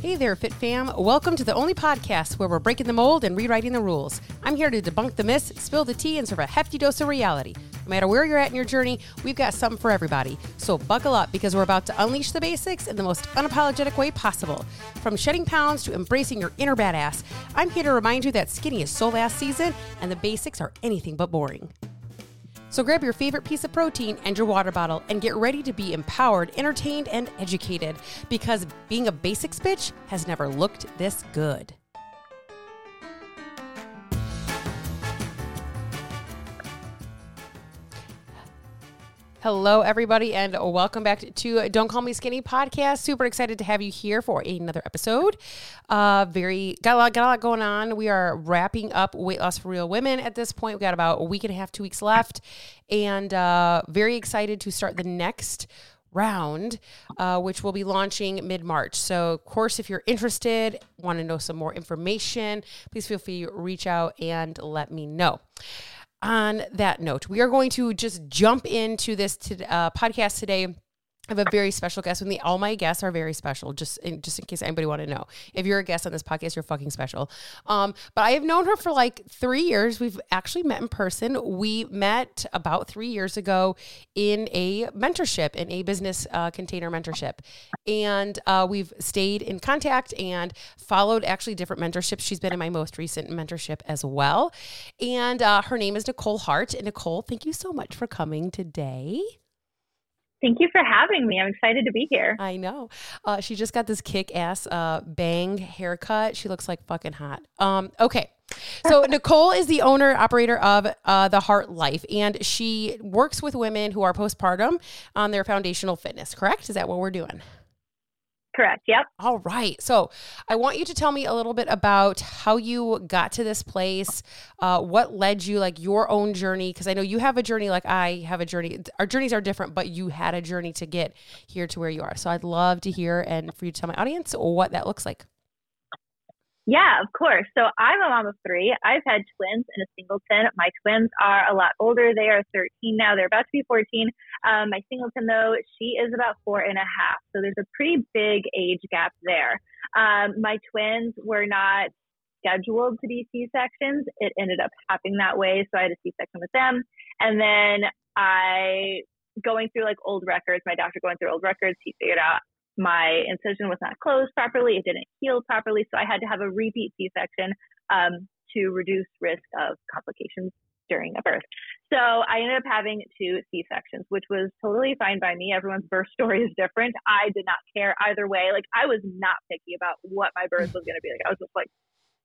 Hey there, Fit Fam. Welcome to the only podcast where we're breaking the mold and rewriting the rules. I'm here to debunk the myths, spill the tea, and serve a hefty dose of reality. No matter where you're at in your journey, we've got something for everybody. So buckle up because we're about to unleash the basics in the most unapologetic way possible. From shedding pounds to embracing your inner badass, I'm here to remind you that skinny is so last season and the basics are anything but boring. So grab your favorite piece of protein and your water bottle and get ready to be empowered, entertained, and educated because being a basics bitch has never looked this good. Hello, everybody, and welcome back to Don't Call Me Skinny podcast. Super excited to have you here for another episode. Uh, very got a lot, got a lot going on. We are wrapping up Weight Loss for Real Women at this point. We got about a week and a half, two weeks left, and uh, very excited to start the next round, uh, which will be launching mid March. So, of course, if you're interested, want to know some more information, please feel free to reach out and let me know on that note, we are going to just jump into this to, uh, podcast today I have a very special guest with me. All my guests are very special, just in, just in case anybody want to know. If you're a guest on this podcast, you're fucking special. Um, but I have known her for like three years. We've actually met in person. We met about three years ago in a mentorship, in a business uh, container mentorship, and uh, we've stayed in contact and followed actually different mentorships. She's been in my most recent mentorship as well, and uh, her name is Nicole Hart. And Nicole, thank you so much for coming today. Thank you for having me. I'm excited to be here. I know. Uh, she just got this kick ass uh, bang haircut. She looks like fucking hot. Um, okay. So Nicole is the owner operator of uh, the Hart Life, and she works with women who are postpartum on their foundational fitness. Correct? Is that what we're doing? Correct. Yep. All right. So I want you to tell me a little bit about how you got to this place, uh, what led you, like your own journey, because I know you have a journey like I have a journey. Our journeys are different, but you had a journey to get here to where you are. So I'd love to hear and for you to tell my audience what that looks like. Yeah, of course. So I'm a mom of three. I've had twins and a singleton. My twins are a lot older. They are 13 now. They're about to be 14. Um, my singleton, though, she is about four and a half. So there's a pretty big age gap there. Um, my twins were not scheduled to be C sections. It ended up happening that way. So I had a C section with them. And then I, going through like old records, my doctor going through old records, he figured out my incision was not closed properly. It didn't heal properly. So I had to have a repeat C section um, to reduce risk of complications during a birth. So I ended up having two C sections, which was totally fine by me. Everyone's birth story is different. I did not care either way. Like I was not picky about what my birth was going to be like. I was just like,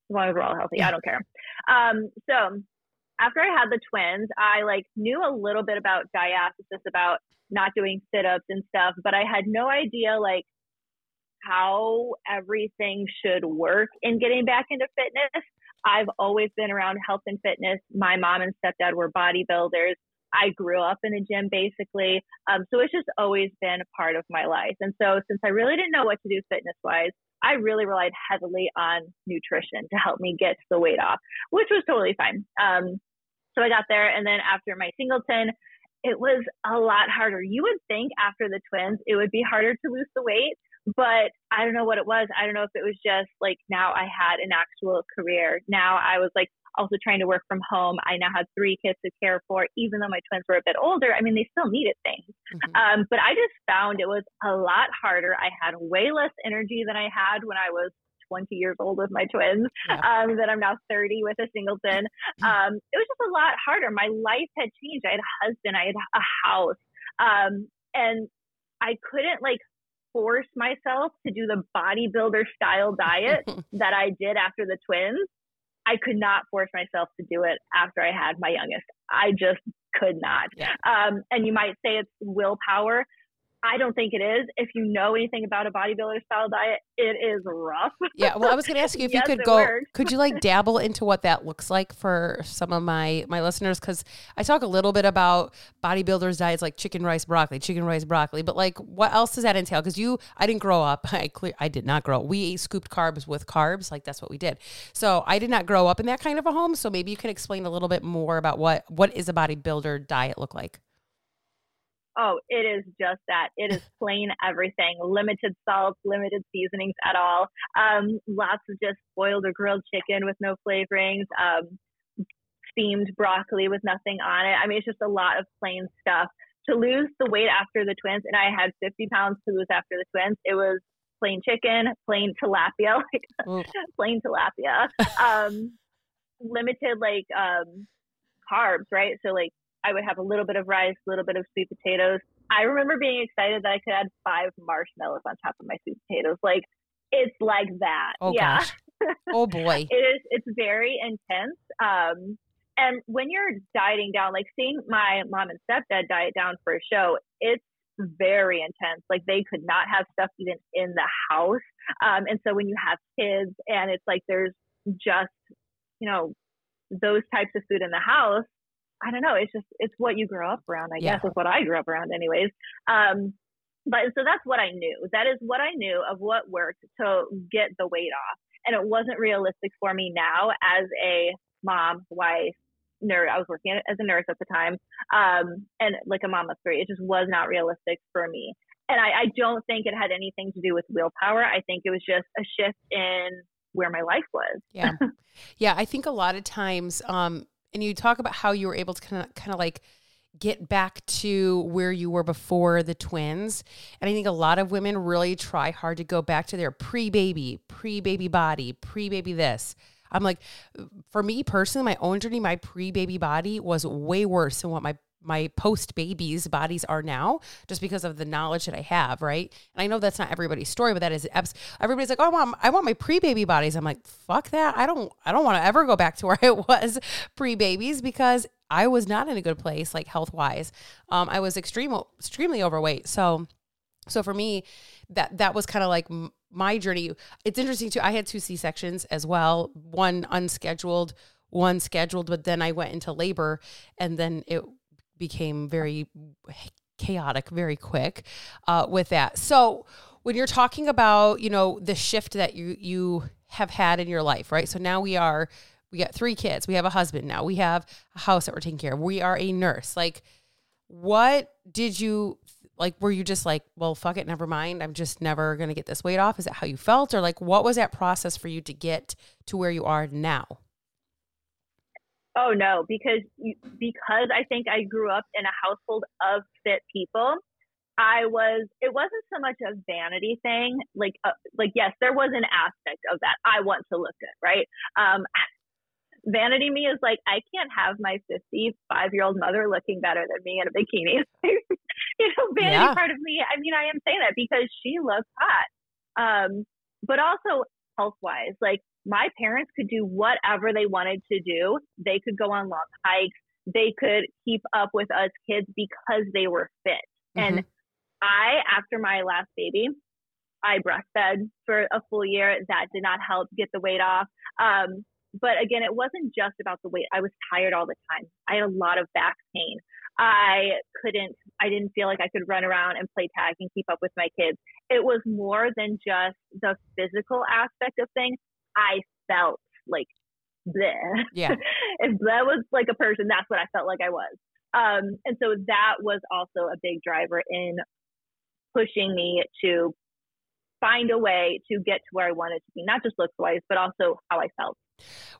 as long as we're all healthy, I don't care. Um, so after I had the twins, I like knew a little bit about diastasis, about not doing sit ups and stuff, but I had no idea like how everything should work in getting back into fitness. I've always been around health and fitness. My mom and stepdad were bodybuilders. I grew up in a gym basically. Um, so it's just always been a part of my life. And so since I really didn't know what to do fitness wise, I really relied heavily on nutrition to help me get the weight off, which was totally fine. Um, so I got there, and then after my singleton, it was a lot harder. You would think after the twins, it would be harder to lose the weight, but I don't know what it was. I don't know if it was just like now I had an actual career. Now I was like also trying to work from home. I now had three kids to care for, even though my twins were a bit older. I mean, they still needed things. Mm-hmm. Um, but I just found it was a lot harder. I had way less energy than I had when I was 20 years old with my twins, yeah. um, that I'm now 30 with a singleton. Mm-hmm. Um, it was just a lot harder. My life had changed. I had a husband, I had a house. Um, and I couldn't like force myself to do the bodybuilder style diet that I did after the twins. I could not force myself to do it after I had my youngest. I just could not. Yeah. Um, and you might say it's willpower. I don't think it is. If you know anything about a bodybuilder style diet, it is rough. Yeah. Well, I was going to ask you if yes, you could go, works. could you like dabble into what that looks like for some of my, my listeners? Cause I talk a little bit about bodybuilders diets like chicken, rice, broccoli, chicken, rice, broccoli, but like what else does that entail? Cause you, I didn't grow up. I clear, I did not grow up. We ate scooped carbs with carbs. Like that's what we did. So I did not grow up in that kind of a home. So maybe you can explain a little bit more about what, what is a bodybuilder diet look like? Oh, it is just that. It is plain everything. Limited salts, limited plain everything, limited salt, limited seasonings at all. Um, lots of just boiled or grilled chicken with no flavorings, um, steamed broccoli with nothing on it. I mean, it's just a lot of plain stuff. To lose the weight after the twins, and I had 50 pounds to lose after the twins, it was plain chicken, plain tilapia, like plain tilapia, um, limited like um, carbs, right? So like I would have a little bit of rice, a little bit of sweet potatoes, I remember being excited that I could add five marshmallows on top of my sweet potatoes. Like it's like that. Oh yeah. gosh. Oh boy. it is. It's very intense. Um, and when you're dieting down, like seeing my mom and stepdad diet down for a show, it's very intense. Like they could not have stuff even in the house. Um, and so when you have kids and it's like there's just, you know, those types of food in the house, I don't know. It's just it's what you grow up around. I yeah. guess is what I grew up around, anyways. Um, but so that's what I knew. That is what I knew of what worked to get the weight off, and it wasn't realistic for me now as a mom, wife, nurse. I was working as a nurse at the time, um, and like a mom of three. It just was not realistic for me. And I, I don't think it had anything to do with willpower. I think it was just a shift in where my life was. yeah. Yeah. I think a lot of times, um, and you talk about how you were able to kind of kind of like get back to where you were before the twins. And I think a lot of women really try hard to go back to their pre-baby, pre-baby body, pre-baby this. I'm like, for me personally, my own journey, my pre-baby body was way worse than what my my post babies bodies are now just because of the knowledge that I have, right? And I know that's not everybody's story, but that is everybody's like, "Oh, I want I want my pre-baby bodies." I'm like, "Fuck that. I don't I don't want to ever go back to where I was pre-babies because I was not in a good place like health-wise. Um I was extreme extremely overweight. So so for me, that that was kind of like my journey. It's interesting too. I had two C-sections as well, one unscheduled, one scheduled, but then I went into labor and then it became very chaotic very quick uh, with that. So when you're talking about, you know, the shift that you you have had in your life, right? So now we are we got three kids. We have a husband now. We have a house that we're taking care of. We are a nurse. Like what did you like were you just like, well, fuck it, never mind. I'm just never to get this weight off? Is that how you felt or like what was that process for you to get to where you are now? Oh no, because because I think I grew up in a household of fit people. I was. It wasn't so much a vanity thing. Like uh, like yes, there was an aspect of that. I want to look good, right? Um, vanity me is like I can't have my 55 year old mother looking better than me in a bikini. you know, vanity yeah. part of me. I mean, I am saying that because she looks hot. Um, but also health wise, like my parents could do whatever they wanted to do. They could go on long hikes. They could keep up with us kids because they were fit. Mm-hmm. And I, after my last baby, I breastfed for a full year. That did not help get the weight off. Um, but again, it wasn't just about the weight. I was tired all the time. I had a lot of back pain. I couldn't, I didn't feel like I could run around and play tag and keep up with my kids. It was more than just the physical aspect of things. I felt like bleh. Yeah. if that was like a person, that's what I felt like I was. Um, and so that was also a big driver in pushing me to find a way to get to where I wanted to be, not just looks wise, but also how I felt.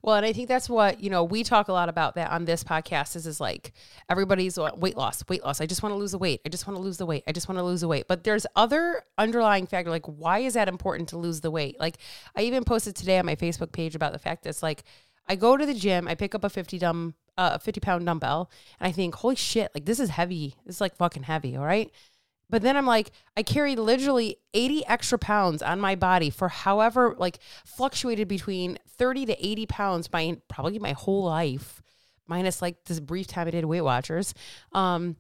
Well, and I think that's what, you know, we talk a lot about that on this podcast is, is like everybody's weight loss, weight loss. I just want to lose the weight. I just want to lose the weight. I just want to lose the weight. But there's other underlying factor. Like, why is that important to lose the weight? Like, I even posted today on my Facebook page about the fact that it's like, I go to the gym, I pick up a 50 dumb, uh, 50 pound dumbbell, and I think, holy shit, like this is heavy. This is like fucking heavy. All right. But then I'm like, I carried literally 80 extra pounds on my body for however, like, fluctuated between 30 to 80 pounds my probably my whole life, minus like this brief time I did Weight Watchers. Um,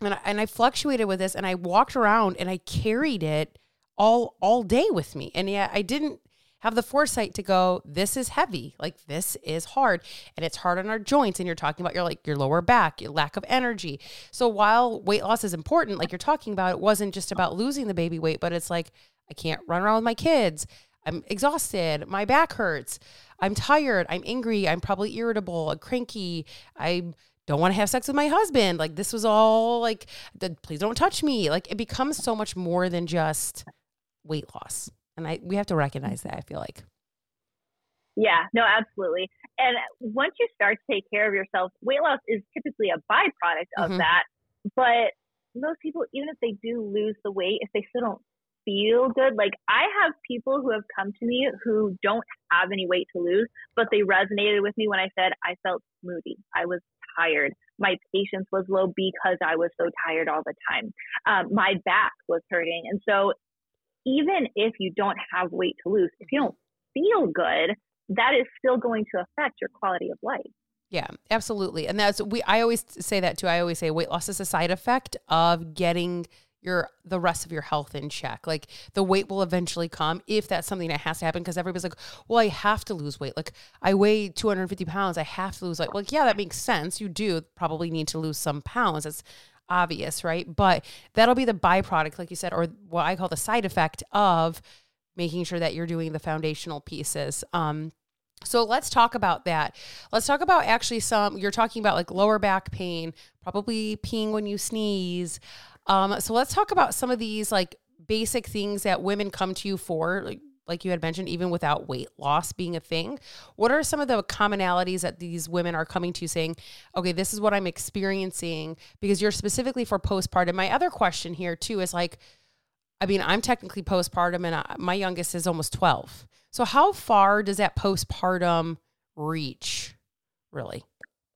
and I, and I fluctuated with this, and I walked around and I carried it all all day with me, and yeah, I didn't have the foresight to go, this is heavy. Like this is hard and it's hard on our joints. And you're talking about your like your lower back, your lack of energy. So while weight loss is important, like you're talking about, it wasn't just about losing the baby weight, but it's like, I can't run around with my kids. I'm exhausted. My back hurts. I'm tired. I'm angry. I'm probably irritable, cranky. I'm don't want to have sex with my husband. Like this was all like, the, please don't touch me. Like it becomes so much more than just weight loss. And I, we have to recognize that, I feel like. Yeah, no, absolutely. And once you start to take care of yourself, weight loss is typically a byproduct of mm-hmm. that. But most people, even if they do lose the weight, if they still don't feel good, like I have people who have come to me who don't have any weight to lose, but they resonated with me when I said I felt moody. I was tired. My patience was low because I was so tired all the time. Um, my back was hurting. And so, even if you don't have weight to lose, if you don't feel good, that is still going to affect your quality of life. Yeah, absolutely. And that's we I always say that too. I always say weight loss is a side effect of getting your the rest of your health in check. Like the weight will eventually come if that's something that has to happen because everybody's like, well, I have to lose weight. Like I weigh 250 pounds, I have to lose like, well, yeah, that makes sense. You do probably need to lose some pounds. It's obvious, right? But that'll be the byproduct, like you said, or what I call the side effect of making sure that you're doing the foundational pieces. Um, so let's talk about that. Let's talk about actually some, you're talking about like lower back pain, probably peeing when you sneeze. Um, so let's talk about some of these like basic things that women come to you for, like like you had mentioned, even without weight loss being a thing. What are some of the commonalities that these women are coming to saying, okay, this is what I'm experiencing? Because you're specifically for postpartum. My other question here, too, is like, I mean, I'm technically postpartum and I, my youngest is almost 12. So, how far does that postpartum reach, really?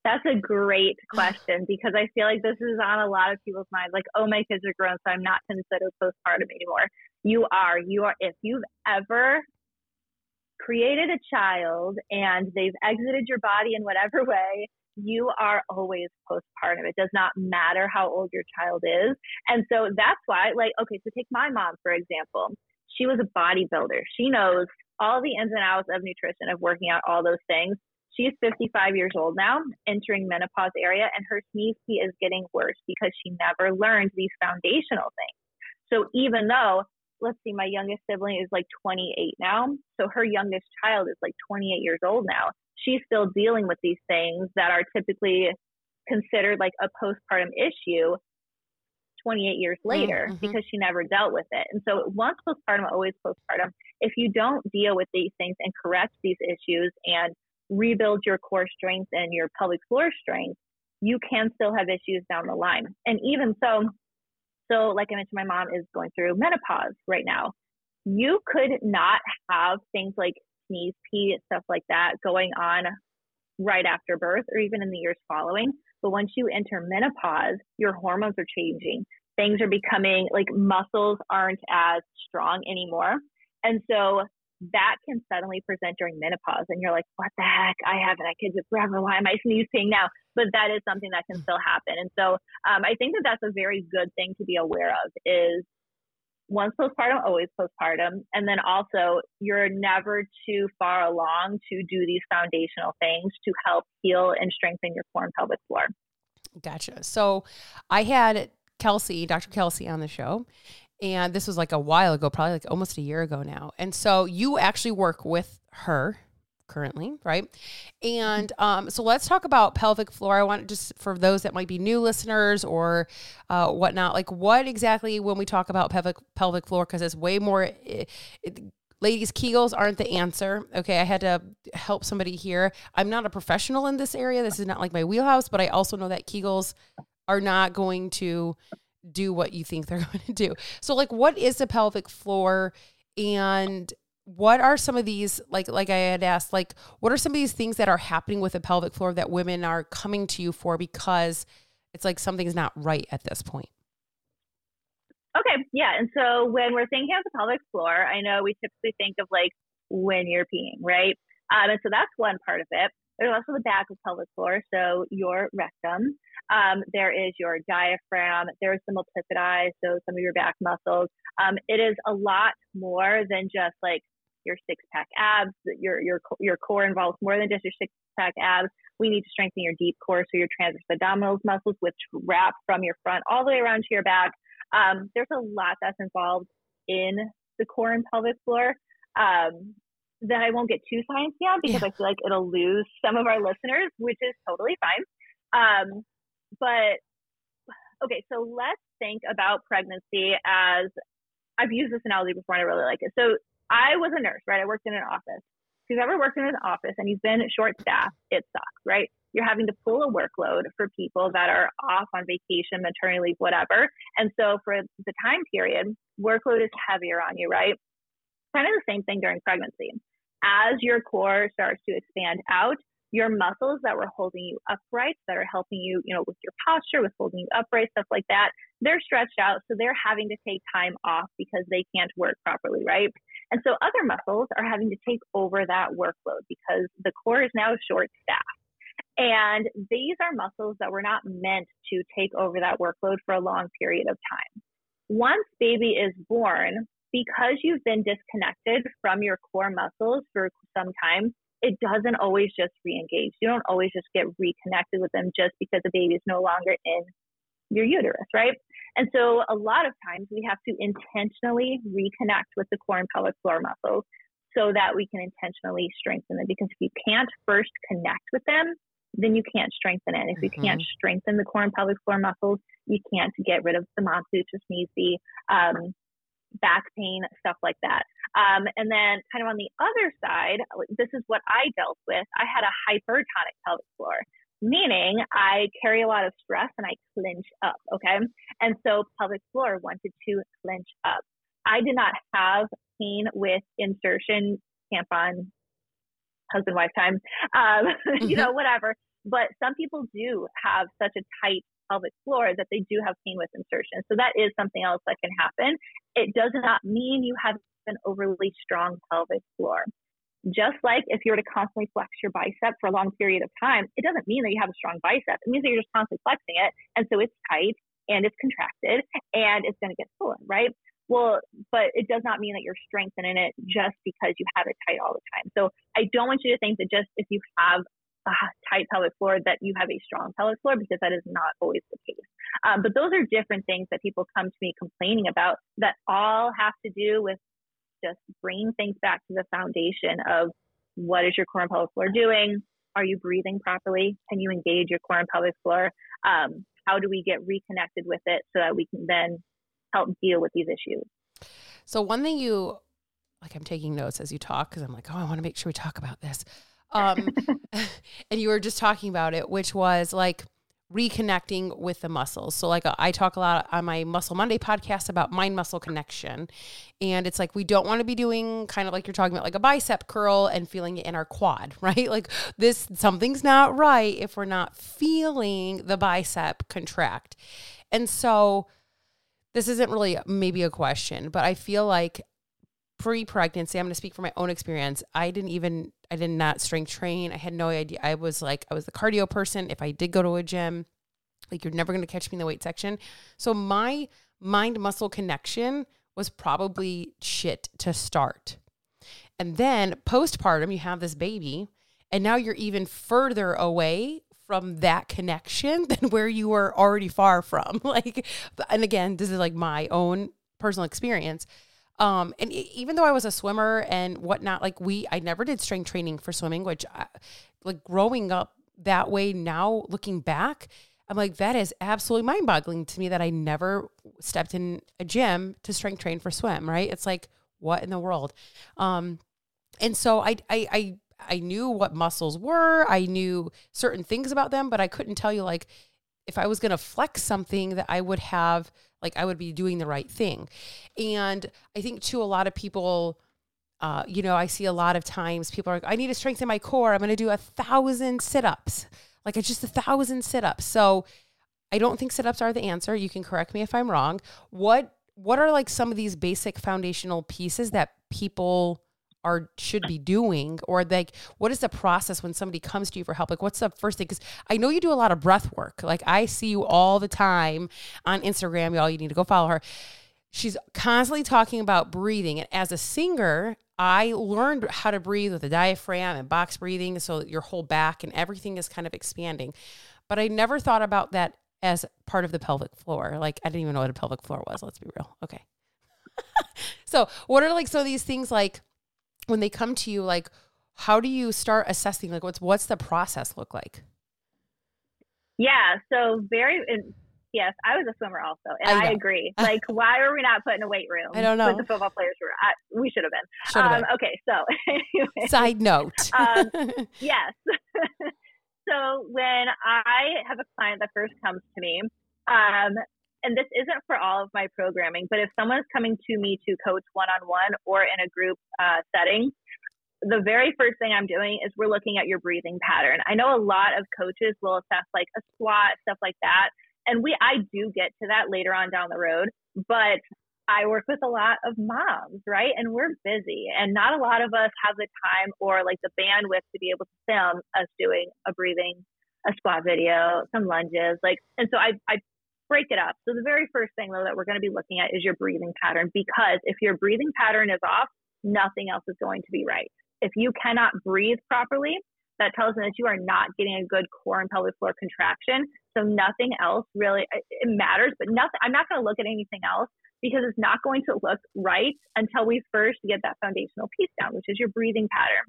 That's a great question because I feel like this is on a lot of people's minds. Like, oh, my kids are grown, so I'm not considered postpartum anymore. You are. You are. If you've ever created a child and they've exited your body in whatever way, you are always postpartum. It does not matter how old your child is. And so that's why, like, okay, so take my mom, for example. She was a bodybuilder. She knows all the ins and outs of nutrition, of working out, all those things. She's 55 years old now, entering menopause area, and her sneeze pee is getting worse because she never learned these foundational things. So even though, let's see, my youngest sibling is like 28 now, so her youngest child is like 28 years old now, she's still dealing with these things that are typically considered like a postpartum issue 28 years mm, later mm-hmm. because she never dealt with it. And so once postpartum, always postpartum. If you don't deal with these things and correct these issues and rebuild your core strength and your pelvic floor strength, you can still have issues down the line. And even so, so like I mentioned, my mom is going through menopause right now. You could not have things like sneeze, pee, stuff like that going on right after birth or even in the years following. But once you enter menopause, your hormones are changing. Things are becoming like muscles aren't as strong anymore. And so that can suddenly present during menopause. And you're like, what the heck? I haven't had kids forever. Why am I sneezing now? But that is something that can still happen. And so um, I think that that's a very good thing to be aware of is once postpartum, always postpartum. And then also, you're never too far along to do these foundational things to help heal and strengthen your core and pelvic floor. Gotcha. So I had Kelsey, Dr. Kelsey on the show. And this was like a while ago, probably like almost a year ago now. And so you actually work with her currently, right? And um, so let's talk about pelvic floor. I want just for those that might be new listeners or uh, whatnot, like what exactly when we talk about pelvic pelvic floor, because it's way more. It, it, ladies, Kegels aren't the answer. Okay, I had to help somebody here. I'm not a professional in this area. This is not like my wheelhouse, but I also know that Kegels are not going to do what you think they're going to do. So, like, what is the pelvic floor? And what are some of these like like I had asked like what are some of these things that are happening with the pelvic floor that women are coming to you for because it's like something's not right at this point? Okay, yeah. And so when we're thinking of the pelvic floor, I know we typically think of like when you're peeing, right? Um, and so that's one part of it. There's also the back of pelvic floor, so your rectum. Um, there is your diaphragm. There's the multifidi, so some of your back muscles. Um, it is a lot more than just like your six pack abs. Your your your core involves more than just your six pack abs. We need to strengthen your deep core, so your transverse abdominals muscles, which wrap from your front all the way around to your back. Um, there's a lot that's involved in the core and pelvic floor um, that I won't get too sciencey on because yeah. I feel like it'll lose some of our listeners, which is totally fine. Um, but okay, so let's think about pregnancy as I've used this analogy before and I really like it. So I was a nurse, right? I worked in an office. If you've ever worked in an office and you've been short staffed, it sucks, right? You're having to pull a workload for people that are off on vacation, maternity leave, whatever. And so for the time period, workload is heavier on you, right? Kind of the same thing during pregnancy. As your core starts to expand out, your muscles that were holding you upright, that are helping you, you know, with your posture, with holding you upright, stuff like that, they're stretched out. So they're having to take time off because they can't work properly, right? And so other muscles are having to take over that workload because the core is now short staffed. And these are muscles that were not meant to take over that workload for a long period of time. Once baby is born, because you've been disconnected from your core muscles for some time, it doesn't always just re-engage. You don't always just get reconnected with them just because the baby is no longer in your uterus, right? And so a lot of times we have to intentionally reconnect with the core and pelvic floor muscles so that we can intentionally strengthen them. Because if you can't first connect with them, then you can't strengthen it. If you mm-hmm. can't strengthen the core and pelvic floor muscles, you can't get rid of the mom which needs the um, back pain, stuff like that. Um, and then, kind of on the other side, this is what I dealt with. I had a hypertonic pelvic floor, meaning I carry a lot of stress and I clinch up. Okay. And so, pelvic floor wanted to clinch up. I did not have pain with insertion, tampon, husband wife time, um, mm-hmm. you know, whatever. But some people do have such a tight pelvic floor that they do have pain with insertion. So that is something else that can happen. It does not mean you have an overly strong pelvic floor. Just like if you were to constantly flex your bicep for a long period of time, it doesn't mean that you have a strong bicep. It means that you're just constantly flexing it. And so it's tight and it's contracted and it's going to get swollen, right? Well, but it does not mean that you're strengthening it just because you have it tight all the time. So I don't want you to think that just if you have a tight pelvic floor that you have a strong pelvic floor because that is not always the case. Um, but those are different things that people come to me complaining about that all have to do with just bringing things back to the foundation of what is your core and pelvic floor doing? Are you breathing properly? Can you engage your core and pelvic floor? Um, how do we get reconnected with it so that we can then help deal with these issues? So, one thing you like, I'm taking notes as you talk because I'm like, oh, I want to make sure we talk about this. Um, and you were just talking about it, which was like reconnecting with the muscles. So, like, I talk a lot on my Muscle Monday podcast about mind muscle connection. And it's like, we don't want to be doing kind of like you're talking about, like a bicep curl and feeling it in our quad, right? Like, this, something's not right if we're not feeling the bicep contract. And so, this isn't really maybe a question, but I feel like pre-pregnancy i'm going to speak from my own experience. I didn't even i did not strength train. I had no idea. I was like i was the cardio person. If i did go to a gym like you're never going to catch me in the weight section. So my mind muscle connection was probably shit to start. And then postpartum you have this baby and now you're even further away from that connection than where you were already far from. Like and again this is like my own personal experience um, and even though I was a swimmer and whatnot, like we, I never did strength training for swimming, which I, like growing up that way now, looking back, I'm like, that is absolutely mind boggling to me that I never stepped in a gym to strength train for swim, right? It's like, what in the world? Um, and so I, I, I, I knew what muscles were. I knew certain things about them, but I couldn't tell you like if I was going to flex something that I would have like I would be doing the right thing. And I think too, a lot of people, uh, you know, I see a lot of times people are like, I need to strengthen my core. I'm going to do a thousand sit ups. Like it's just a thousand sit ups. So I don't think sit ups are the answer. You can correct me if I'm wrong. What what are like some of these basic foundational pieces that people are should be doing or like what is the process when somebody comes to you for help? Like what's the first thing? Because i know you do a lot of breath work. Like i see you all the time on instagram y'all. You need to go follow her. She's constantly talking about breathing. And as a singer i learned how to breathe with the diaphragm and box breathing so your whole back and everything is kind of expanding. But i never thought about that as part of the pelvic floor. Like i didn't even know what a pelvic floor was let's be real. Okay. So what are like some of these things like when they come to you like how do you start assessing like what's what's the process look like Yeah. So very. Yes, I was a swimmer also, and I, I agree. Like, why are we not putting a weight room? I don't know. With the football players were. I, we should have been. Um, been. Okay, so anyway. Side note. um, yes. so when I have a client that first comes to me, um, and this isn't for all of my programming, but if someone's coming to me to coach one on one or in a group uh, setting, the very first thing I'm doing is we're looking at your breathing pattern. I know a lot of coaches will assess like a squat, stuff like that. And we, I do get to that later on down the road, but I work with a lot of moms, right? And we're busy and not a lot of us have the time or like the bandwidth to be able to film us doing a breathing, a squat video, some lunges, like, and so I, I break it up. So the very first thing though that we're going to be looking at is your breathing pattern because if your breathing pattern is off, nothing else is going to be right. If you cannot breathe properly, that tells me that you are not getting a good core and pelvic floor contraction. So nothing else really it matters, but nothing I'm not going to look at anything else because it's not going to look right until we first get that foundational piece down, which is your breathing pattern.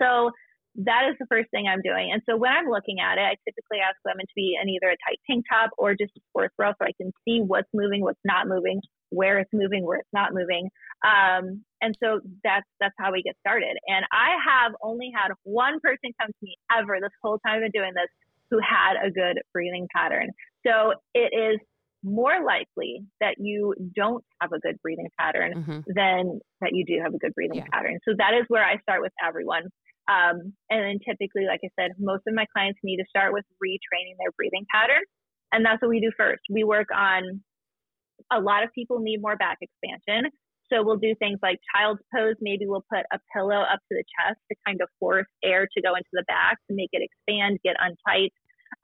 So that is the first thing I'm doing. And so when I'm looking at it, I typically ask women to be in either a tight tank top or just a sports bra so I can see what's moving, what's not moving, where it's moving, where it's not moving. Um, and so that's that's how we get started. And I have only had one person come to me ever this whole time I've been doing this who had a good breathing pattern. So it is more likely that you don't have a good breathing pattern mm-hmm. than that you do have a good breathing yeah. pattern. So that is where I start with everyone. Um, and then typically, like I said, most of my clients need to start with retraining their breathing pattern. And that's what we do first. We work on a lot of people need more back expansion. So we'll do things like child's pose. Maybe we'll put a pillow up to the chest to kind of force air to go into the back to make it expand, get untight.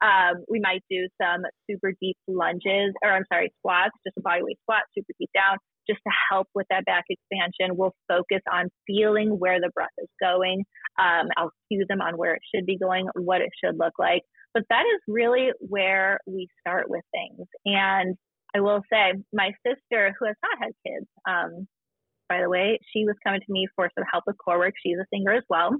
Um, we might do some super deep lunges, or I'm sorry, squats, just a body weight squat, super deep down, just to help with that back expansion. We'll focus on feeling where the breath is going. Um, I'll cue them on where it should be going, what it should look like. But that is really where we start with things. And I will say, my sister, who has not had kids, um, by the way, she was coming to me for some help with core work. She's a singer as well.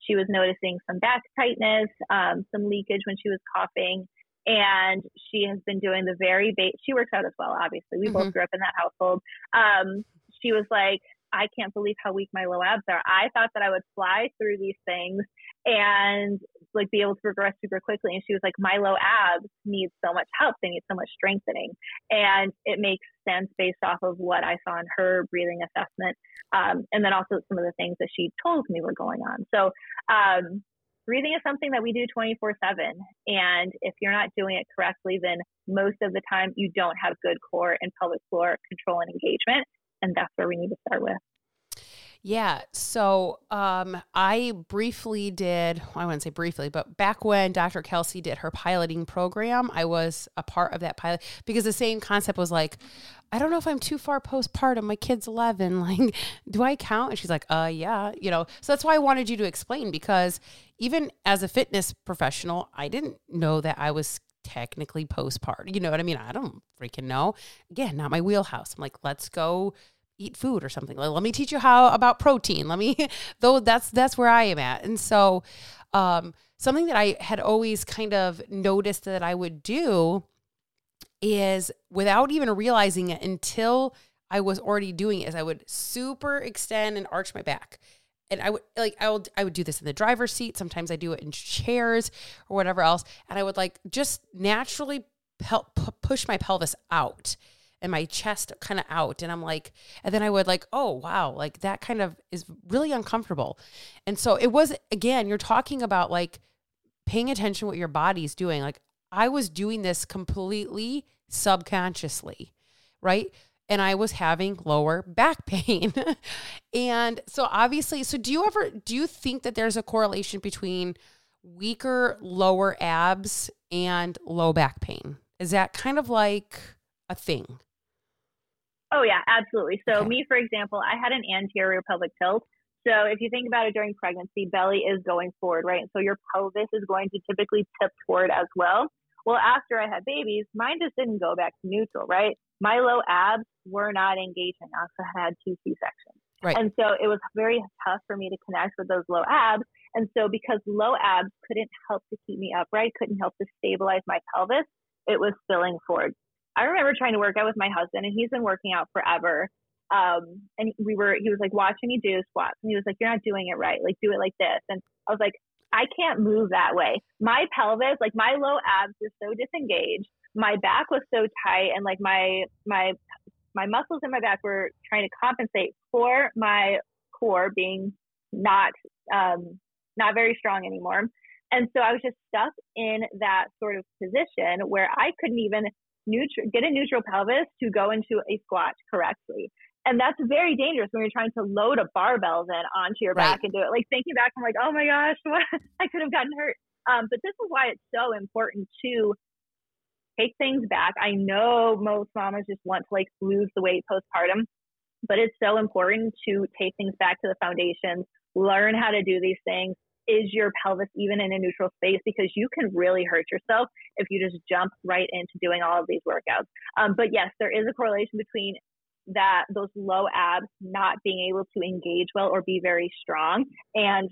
She was noticing some back tightness, um, some leakage when she was coughing, and she has been doing the very base. She works out as well, obviously. We mm-hmm. both grew up in that household. Um, she was like, I can't believe how weak my low abs are. I thought that I would fly through these things and like be able to progress super quickly. And she was like, my low abs need so much help. They need so much strengthening. And it makes sense based off of what I saw in her breathing assessment. Um, and then also some of the things that she told me were going on. So, um, breathing is something that we do 24 7. And if you're not doing it correctly, then most of the time you don't have good core and pelvic floor control and engagement and that's where we need to start with. Yeah. So um, I briefly did, well, I wouldn't say briefly, but back when Dr. Kelsey did her piloting program, I was a part of that pilot because the same concept was like, I don't know if I'm too far postpartum. My kid's 11. Like, do I count? And she's like, uh, yeah, you know. So that's why I wanted you to explain because even as a fitness professional, I didn't know that I was technically postpartum. You know what I mean? I don't freaking know. Again, not my wheelhouse. I'm like, let's go eat food or something. Let me teach you how about protein. Let me though that's that's where I am at. And so um, something that I had always kind of noticed that I would do is without even realizing it until I was already doing it is I would super extend and arch my back. And I would like I would I would do this in the driver's seat. Sometimes I do it in chairs or whatever else. And I would like just naturally help push my pelvis out and my chest kind of out and i'm like and then i would like oh wow like that kind of is really uncomfortable. And so it was again you're talking about like paying attention what your body's doing like i was doing this completely subconsciously right? And i was having lower back pain. And so obviously so do you ever do you think that there's a correlation between weaker lower abs and low back pain? Is that kind of like a thing Oh yeah, absolutely. So okay. me, for example, I had an anterior pelvic tilt. So if you think about it during pregnancy, belly is going forward, right? So your pelvis is going to typically tip forward as well. Well, after I had babies, mine just didn't go back to neutral, right? My low abs were not engaging. I also had two C sections. Right. And so it was very tough for me to connect with those low abs. And so because low abs couldn't help to keep me upright, couldn't help to stabilize my pelvis, it was spilling forward. I remember trying to work out with my husband and he's been working out forever. Um, and we were, he was like watching me do squats and he was like, you're not doing it right. Like do it like this. And I was like, I can't move that way. My pelvis, like my low abs were so disengaged. My back was so tight and like my, my, my muscles in my back were trying to compensate for my core being not, um, not very strong anymore. And so I was just stuck in that sort of position where I couldn't even neutral, get a neutral pelvis to go into a squat correctly. And that's very dangerous when you're trying to load a barbell then onto your right. back and do it. Like thinking back, I'm like, oh my gosh, what? I could have gotten hurt. Um, but this is why it's so important to take things back. I know most mamas just want to like lose the weight postpartum, but it's so important to take things back to the foundations, learn how to do these things, is your pelvis even in a neutral space? Because you can really hurt yourself if you just jump right into doing all of these workouts. Um, but yes, there is a correlation between that those low abs not being able to engage well or be very strong and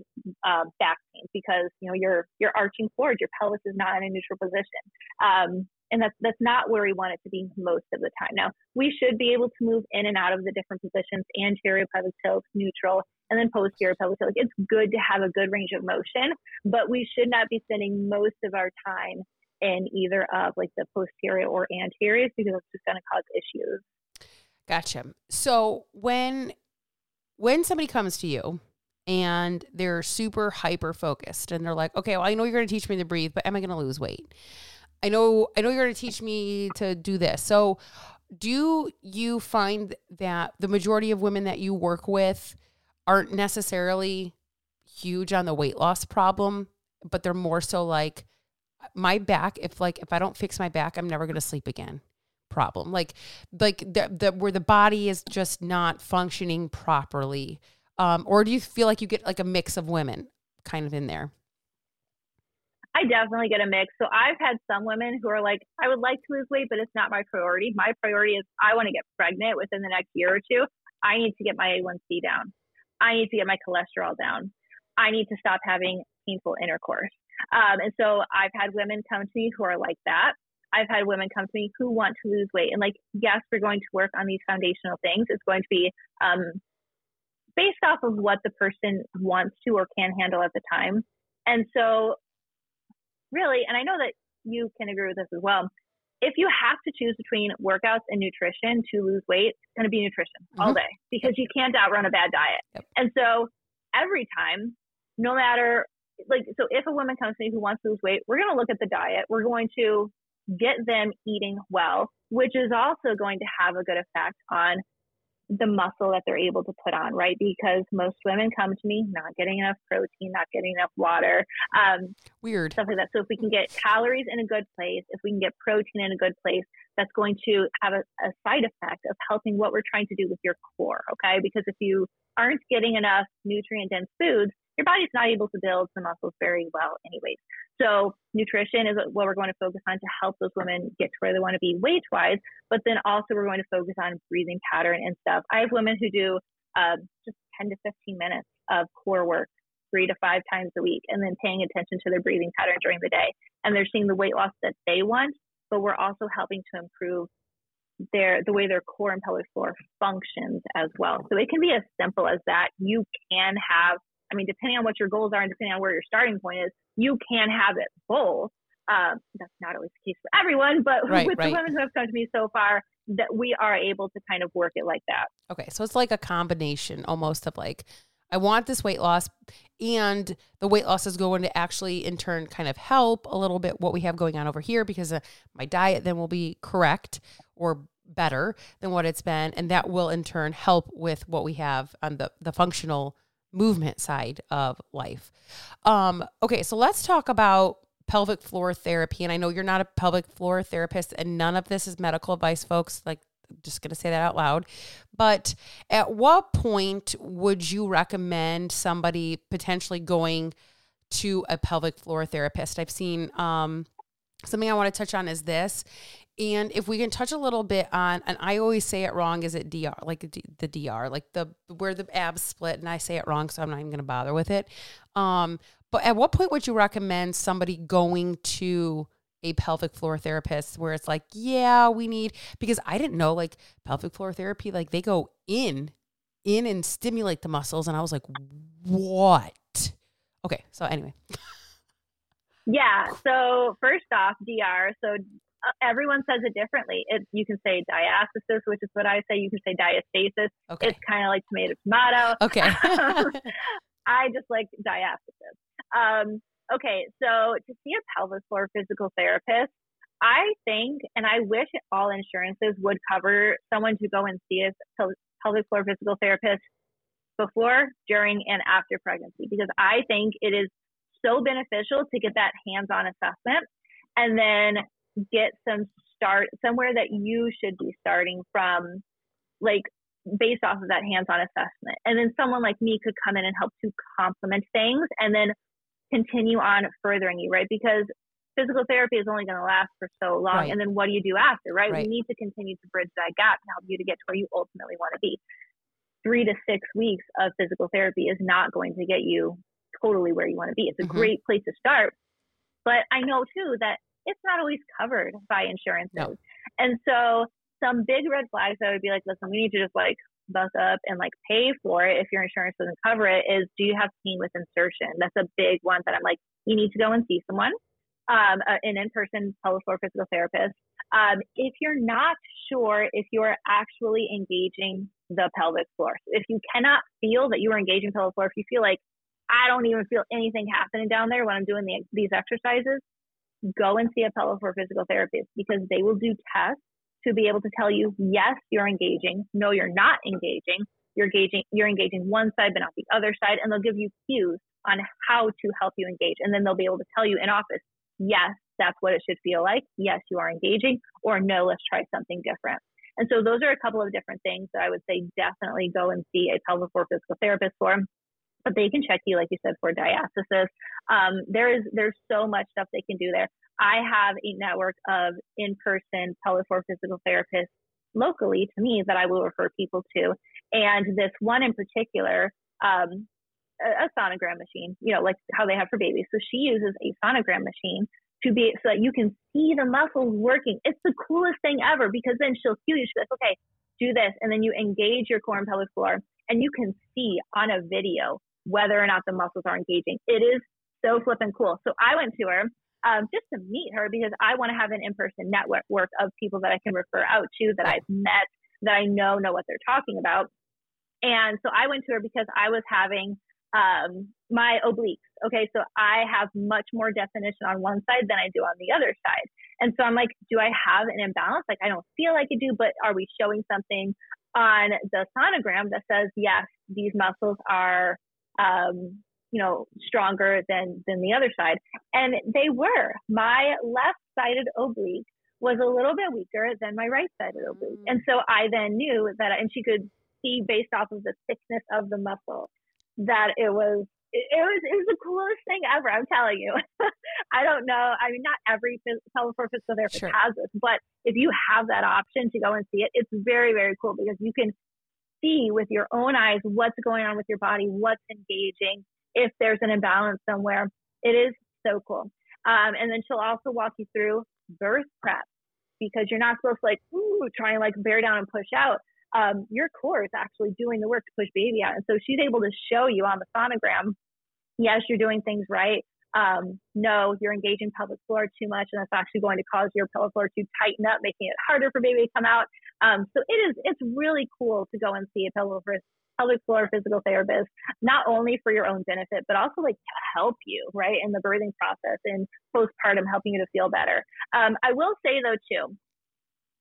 um, back pain because you know you're you're arching forward. Your pelvis is not in a neutral position. Um, and that's that's not where we want it to be most of the time. Now, we should be able to move in and out of the different positions, anterior pelvic tilt, neutral, and then posterior pelvic tilt. It's good to have a good range of motion, but we should not be spending most of our time in either of like the posterior or anterior because it's just going to cause issues. Gotcha. So when when somebody comes to you and they're super hyper focused and they're like, okay, well, I know you're going to teach me to breathe, but am I going to lose weight? I know I know you're going to teach me to do this. So do you find that the majority of women that you work with aren't necessarily huge on the weight loss problem, but they're more so like my back if like if I don't fix my back, I'm never going to sleep again problem. Like like the, the where the body is just not functioning properly. Um, or do you feel like you get like a mix of women kind of in there? I definitely get a mix. So I've had some women who are like, I would like to lose weight, but it's not my priority. My priority is I want to get pregnant within the next year or two. I need to get my A1C down. I need to get my cholesterol down. I need to stop having painful intercourse. Um, and so I've had women come to me who are like that. I've had women come to me who want to lose weight. And like, yes, we're going to work on these foundational things. It's going to be um, based off of what the person wants to or can handle at the time. And so really, and I know that you can agree with this as well. If you have to choose between workouts and nutrition to lose weight, it's going to be nutrition mm-hmm. all day because you can't outrun a bad diet. Yep. And so every time, no matter like, so if a woman comes to me who wants to lose weight, we're going to look at the diet. We're going to get them eating well, which is also going to have a good effect on the muscle that they're able to put on, right? Because most women come to me not getting enough protein, not getting enough water. Um, Weird. Stuff like that. So if we can get calories in a good place, if we can get protein in a good place, that's going to have a, a side effect of helping what we're trying to do with your core, okay? Because if you aren't getting enough nutrient dense foods, your body's not able to build the muscles very well anyways. So nutrition is what we're going to focus on to help those women get to where they want to be weight wise, but then also we're going to focus on breathing pattern and stuff. I have women who do uh, just 10 to 15 minutes of core work three to five times a week and then paying attention to their breathing pattern during the day. And they're seeing the weight loss that they want, but we're also helping to improve their the way their core and pelvic floor functions as well. So it can be as simple as that. You can have I mean, depending on what your goals are and depending on where your starting point is, you can have it both. Um, that's not always the case for everyone, but right, with right. the women who have come to me so far, that we are able to kind of work it like that. Okay, so it's like a combination almost of like, I want this weight loss, and the weight loss is going to actually, in turn, kind of help a little bit what we have going on over here because uh, my diet then will be correct or better than what it's been, and that will in turn help with what we have on the the functional movement side of life. Um, okay, so let's talk about pelvic floor therapy. And I know you're not a pelvic floor therapist, and none of this is medical advice, folks. Like, just going to say that out loud. But at what point would you recommend somebody potentially going to a pelvic floor therapist? I've seen um, something I want to touch on is this And if we can touch a little bit on, and I always say it wrong, is it DR, like the DR, like the where the abs split, and I say it wrong, so I'm not even going to bother with it. Um, but at what point would you recommend somebody going to a pelvic floor therapist where it's like, yeah, we need because I didn't know like pelvic floor therapy, like they go in, in and stimulate the muscles, and I was like, what? Okay, so anyway. Yeah. So first off, DR. So everyone says it differently. It, you can say diastasis, which is what I say. You can say diastasis. Okay. It's kind of like tomato tomato. Okay. I just like diastasis. Um, okay, so to see a pelvis floor physical therapist, I think, and I wish all insurances would cover someone to go and see a pelvic floor physical therapist before, during, and after pregnancy because I think it is so beneficial to get that hands-on assessment and then get some start somewhere that you should be starting from like based off of that hands-on assessment and then someone like me could come in and help to complement things and then continue on furthering you right because physical therapy is only going to last for so long right. and then what do you do after right? right we need to continue to bridge that gap to help you to get to where you ultimately want to be three to six weeks of physical therapy is not going to get you totally where you want to be. It's a mm-hmm. great place to start. But I know too that it's not always covered by insurances. No. And so some big red flags I would be like, listen, we need to just like buck up and like pay for it if your insurance doesn't cover it is do you have pain with insertion? That's a big one that I'm like, you need to go and see someone, um, an in-person pelvic floor physical therapist. Um, if you're not sure if you're actually engaging the pelvic floor, if you cannot feel that you are engaging pelvic floor, if you feel like I don't even feel anything happening down there when I'm doing the, these exercises, go and see a pelvic floor physical therapist because they will do tests to be able to tell you, yes, you're engaging. No, you're not engaging. You're engaging, you're engaging one side, but not the other side. And they'll give you cues on how to help you engage. And then they'll be able to tell you in office, yes, that's what it should feel like. Yes, you are engaging or no, let's try something different. And so those are a couple of different things that I would say definitely go and see a pelvic floor physical therapist for but they can check you, like you said, for diastasis. Um, there is there's so much stuff they can do there. I have a network of in-person pelvic floor physical therapists locally to me that I will refer people to, and this one in particular, um, a, a sonogram machine, you know, like how they have for babies. So she uses a sonogram machine to be so that you can see the muscles working. It's the coolest thing ever because then she'll cue you. She's like, okay, do this, and then you engage your core and pelvic floor, and you can see on a video whether or not the muscles are engaging. It is so flippin' cool. So I went to her um, just to meet her because I want to have an in-person network of people that I can refer out to that I've met that I know know what they're talking about. And so I went to her because I was having um, my obliques. Okay, so I have much more definition on one side than I do on the other side. And so I'm like, do I have an imbalance? Like I don't feel like I do, but are we showing something on the sonogram that says yes, these muscles are um, you know, stronger than than the other side. And they were. My left-sided oblique was a little bit weaker than my right-sided oblique. Mm. And so I then knew that and she could see based off of the thickness of the muscle that it was it, it was it was the coolest thing ever. I'm telling you. I don't know. I mean, not every floor physical therapist sure. has this, but if you have that option to go and see it, it's very very cool because you can see with your own eyes what's going on with your body, what's engaging, if there's an imbalance somewhere. It is so cool. Um, and then she'll also walk you through birth prep because you're not supposed to like, ooh, try and like bear down and push out. Um, your core is actually doing the work to push baby out. And so she's able to show you on the sonogram, yes, you're doing things right um, no, you're engaging pelvic floor too much, and that's actually going to cause your pelvic floor to tighten up, making it harder for baby to come out. Um, so it is, it's really cool to go and see a pelvic floor, pelvic floor physical therapist, not only for your own benefit, but also like to help you, right, in the birthing process and postpartum, helping you to feel better. Um, I will say though, too,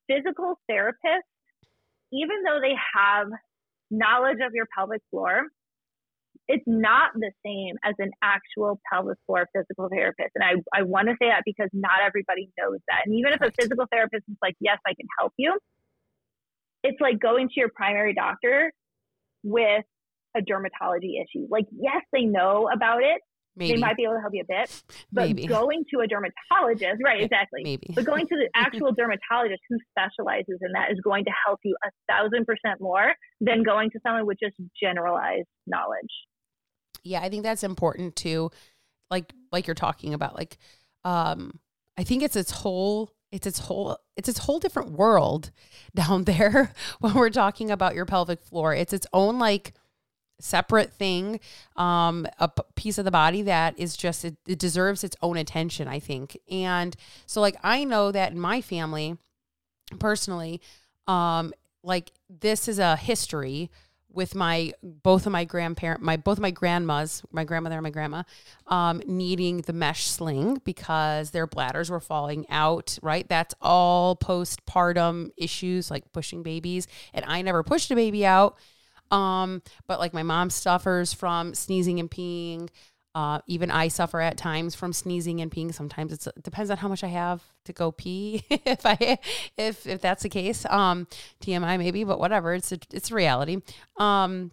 physical therapists, even though they have knowledge of your pelvic floor, it's not the same as an actual pelvic floor physical therapist. And I, I want to say that because not everybody knows that. And even if a physical therapist is like, yes, I can help you, it's like going to your primary doctor with a dermatology issue. Like, yes, they know about it, Maybe. they might be able to help you a bit. But Maybe. going to a dermatologist, right, exactly. Maybe. But going to the actual dermatologist who specializes in that is going to help you a thousand percent more than going to someone with just generalized knowledge. Yeah i think that's important too like like you're talking about like um i think it's its whole it's its whole it's its whole different world down there when we're talking about your pelvic floor. It's its own like separate thing um a p- piece of the body that is just it, it deserves its own attention i think. And so like i know that in my family personally um like this is a history with my both of my grandparent my both of my grandmas my grandmother and my grandma um, needing the mesh sling because their bladders were falling out right? That's all postpartum issues like pushing babies. And i never pushed a baby out. Um, but like my mom suffers from sneezing and peeing uh, even I suffer at times from sneezing and peeing. Sometimes it's, it depends on how much I have to go pee. if I, if, if that's the case, um, TMI maybe, but whatever. It's a, it's a reality. Um,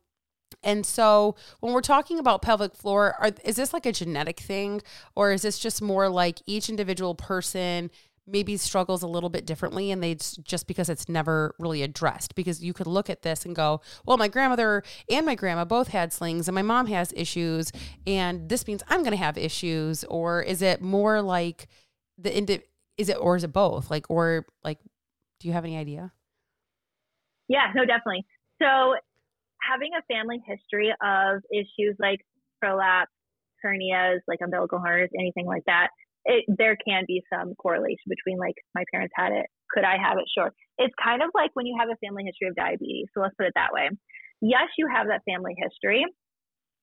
and so when we're talking about pelvic floor, are, is this like a genetic thing or is this just more like each individual person maybe struggles a little bit differently and they just because it's never really addressed. Because you could look at this and go well my grandmother and my grandma both had slings and my mom has issues and this means i'm going to have issues. Or is it more like the indi- is it or is it both? Like or like do you have any idea? Yeah, no, definitely. So having a family history of issues like prolapse, hernias, like umbilical hernias, anything like that, it, there can be some correlation between like my parents had it. Could I have it? Sure. It's kind of like when you have a family history of diabetes. So let's put it that way. Yes, you have that family history.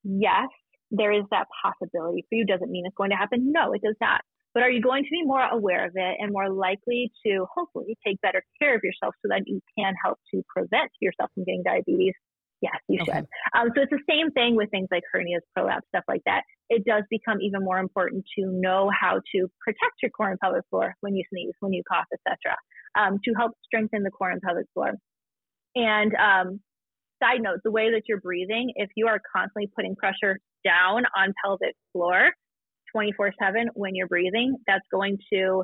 Yes, there is that possibility for you. Doesn't mean it's going to happen. No, it does not. But are you going to be more aware of it and more likely to hopefully take better care of yourself so that you can help to prevent yourself from getting diabetes? Yes, you Okay. should. Um, so it's the same thing with things like hernias, prolapse, stuff like that. It does become even more important to know how to protect your core and pelvic floor when you sneeze, when you cough, etc., um, to help strengthen the core and pelvic floor. And um, side note, the way that you're breathing, if you are constantly putting pressure down on pelvic floor 24 7 when you're breathing, that's going to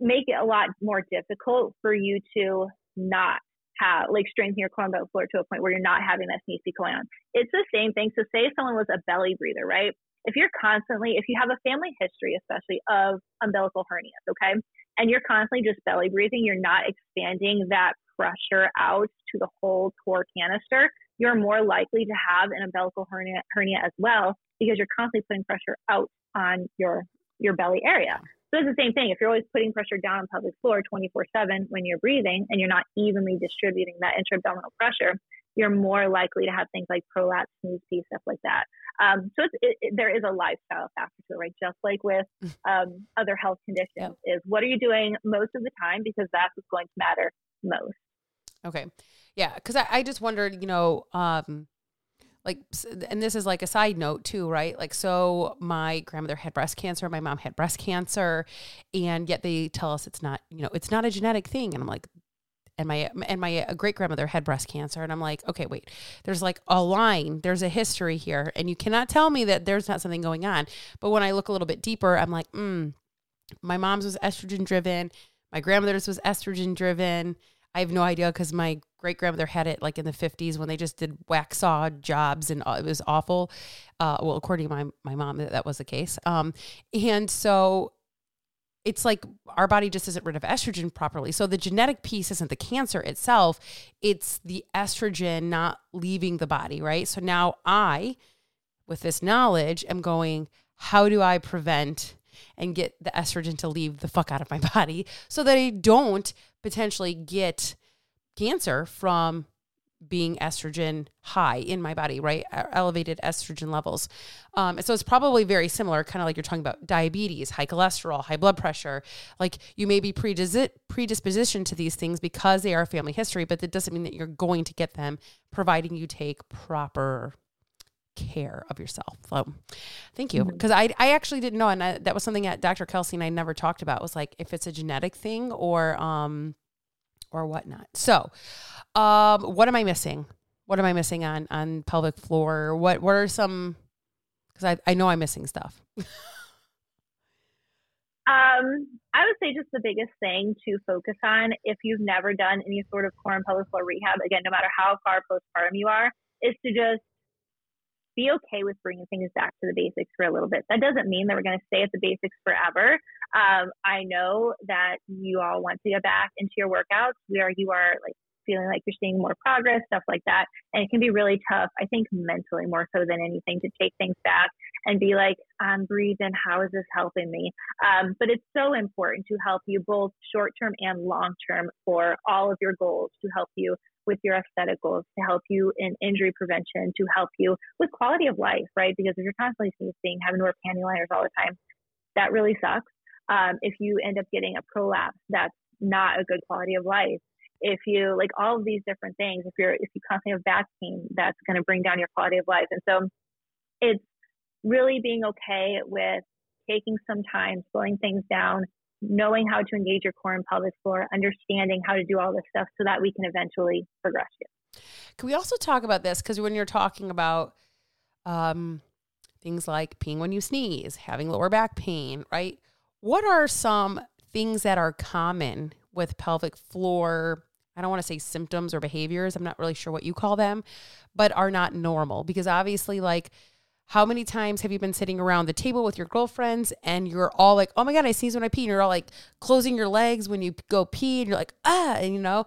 make it a lot more difficult for you to not have, like, strengthen your core pelvic floor to a point where you're not having that sneeze pee going on. It's the same thing. So, say someone was a belly breather, right? If you're constantly, if you have a family history, especially of umbilical hernias, okay, and you're constantly just belly breathing, you're not expanding that pressure out to the whole core canister, you're more likely to have an umbilical hernia, hernia as well because you're constantly putting pressure out on your your belly area. So it's the same thing. If you're always putting pressure down on pelvic floor 24/7 when you're breathing and you're not evenly distributing that intra-abdominal pressure, you're more likely to have things like prolapse, sneeze, stuff like that. Um, so it's, it, it, there is a lifestyle factor to it, right? Just like with um, other health conditions, is what are you doing most of the time because that's what's going to matter most. Okay. Yeah. Cause I, I just wondered, you know, um, like, and this is like a side note too, right? Like, so my grandmother had breast cancer, my mom had breast cancer, and yet they tell us it's not, you know, it's not a genetic thing. And I'm like, and my and my great grandmother had breast cancer, and I'm like, okay, wait, there's like a line, there's a history here, and you cannot tell me that there's not something going on. But when I look a little bit deeper, I'm like, mm, my mom's was estrogen driven, my grandmother's was estrogen driven. I have no idea because my great grandmother had it like in the 50s when they just did wax saw jobs and uh, it was awful. Uh, well, according to my, my mom, that, that was the case. Um, and so it's like our body just isn't rid of estrogen properly. So the genetic piece isn't the cancer itself, it's the estrogen not leaving the body, right? So now I, with this knowledge, am going, how do I prevent and get the estrogen to leave the fuck out of my body so that I don't potentially get cancer from being estrogen high in my body, right? Elevated estrogen levels. Um, so it's probably very similar, kind of like you're talking about diabetes, high cholesterol, high blood pressure. Like you may be predis- predisposition to these things because they are a family history, but that doesn't mean that you're going to get them, providing you take proper care of yourself. So thank you. Because I, I actually didn't know. And I, that was something that Dr. Kelsey and I never talked about was like if it's a genetic thing or, um, or whatnot. So, um, what am I missing? What am I missing on, on pelvic floor? What, what are some Because I, I know I'm missing stuff. Um, I would say just the biggest thing to focus on if you've never done any sort of core and pelvic floor rehab, again, no matter how far postpartum you are, is to just be okay with bringing things back to the basics for a little bit. That doesn't mean that we're going to stay at the basics forever. Um, I know that you all want to get back into your workouts where you are like feeling like you're seeing more progress, stuff like that. And it can be really tough, I think mentally more so than anything to take things back and be like, I'm breathing. How is this helping me? Um, but it's so important to help you both short term and long term for all of your goals to help you with your aesthetic goals, to help you in injury prevention, to help you with quality of life, right? Because if you're constantly sneezing, having to wear panty liners all the time, that really sucks. Um, if you end up getting a prolapse, that's not a good quality of life if you like all of these different things, if you're if you constantly have back pain, that's going to bring down your quality of life. And so it's really being okay with taking some time, slowing things down, knowing how to engage your core and pelvic floor, understanding how to do all this stuff so that we can eventually progress you. Can we also talk about this? Because when you're talking about um, things like peeing when you sneeze, having lower back pain, right? What are some things that are common with pelvic floor I don't want to say symptoms or behaviors, I'm not really sure what you call them, but are not normal because obviously, like, how many times have you been sitting around the table with your girlfriends and you're all like, oh my God, I sneeze when I pee. And you're all like closing your legs when you go pee and you're like, ah, and you know,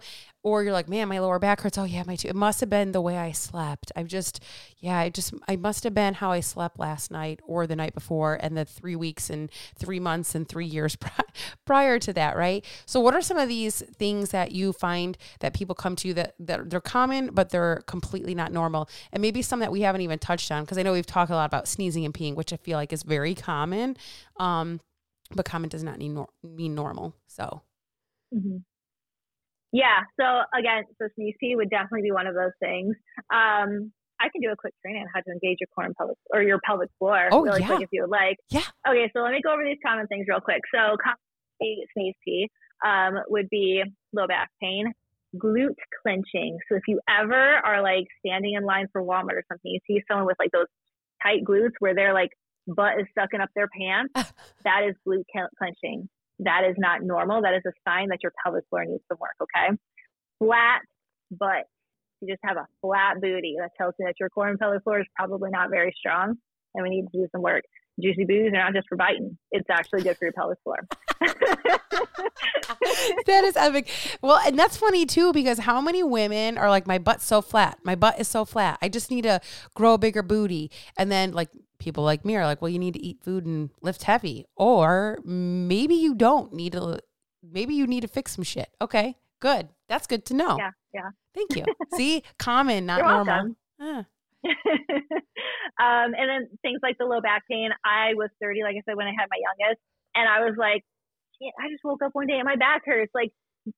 or you're like, man, my lower back hurts. Oh yeah, my too. It must have been the way I slept. I've just, yeah, I just, I must have been how I slept last night or the night before, and the three weeks and three months and three years prior to that, right? So, what are some of these things that you find that people come to you that that they're common, but they're completely not normal, and maybe some that we haven't even touched on because I know we've talked a lot about sneezing and peeing, which I feel like is very common. Um, but common does not mean, nor- mean normal. So. Mm-hmm. Yeah. So again, so sneeze pee would definitely be one of those things. Um, I can do a quick training on how to engage your core and pelvic or your pelvic floor oh, really yeah. quick if you would like. Yeah. Okay, so let me go over these common things real quick. So common sneeze pee um, would be low back pain, glute clenching. So if you ever are like standing in line for Walmart or something, you see someone with like those tight glutes where their like butt is sucking up their pants, that is glute clenching. That is not normal. That is a sign that your pelvic floor needs some work, okay? Flat butt. You just have a flat booty. That tells you that your core and pelvic floor is probably not very strong and we need to do some work. Juicy booties are not just for biting. It's actually good for your pelvic floor. that is epic. Well, and that's funny too because how many women are like, my butt's so flat. My butt is so flat. I just need to grow a bigger booty. And then like people like me are like, well, you need to eat food and lift heavy, or maybe you don't need to. Maybe you need to fix some shit. Okay, good. That's good to know. Yeah, yeah. Thank you. See, common, not You're normal. um, and then things like the low back pain. I was 30, like I said, when I had my youngest, and I was like, I just woke up one day and my back hurts. Like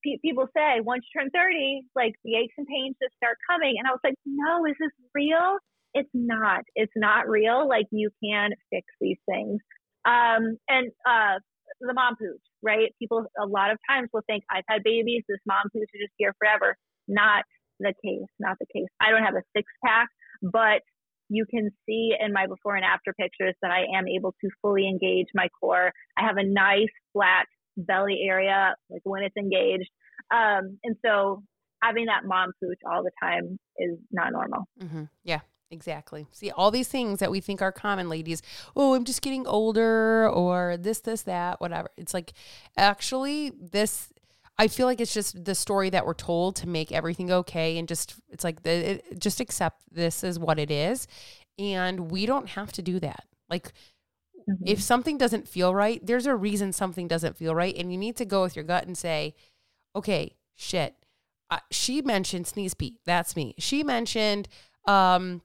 pe- people say, once you turn 30, like the aches and pains just start coming. And I was like, no, is this real? It's not. It's not real. Like you can fix these things. Um, and uh, the mom pooch, right? People a lot of times will think I've had babies. This mom pooch is just here forever. Not the case. Not the case. I don't have a six pack, but you can see in my before and after pictures that I am able to fully engage my core. I have a nice flat belly area, like when it's engaged. Um, and so having that mom pooch all the time is not normal. Mm-hmm. Yeah, Exactly. See, all these things that we think are common, ladies. Oh, I'm just getting older, or this, this, that, whatever. It's like, actually, this. I feel like it's just the story that we're told to make everything okay, and just it's like the, it, just accept this is what it is, and we don't have to do that. Like, mm-hmm. if something doesn't feel right, there's a reason something doesn't feel right, and you need to go with your gut and say, okay, shit. Uh, she mentioned sneeze pee. That's me. She mentioned um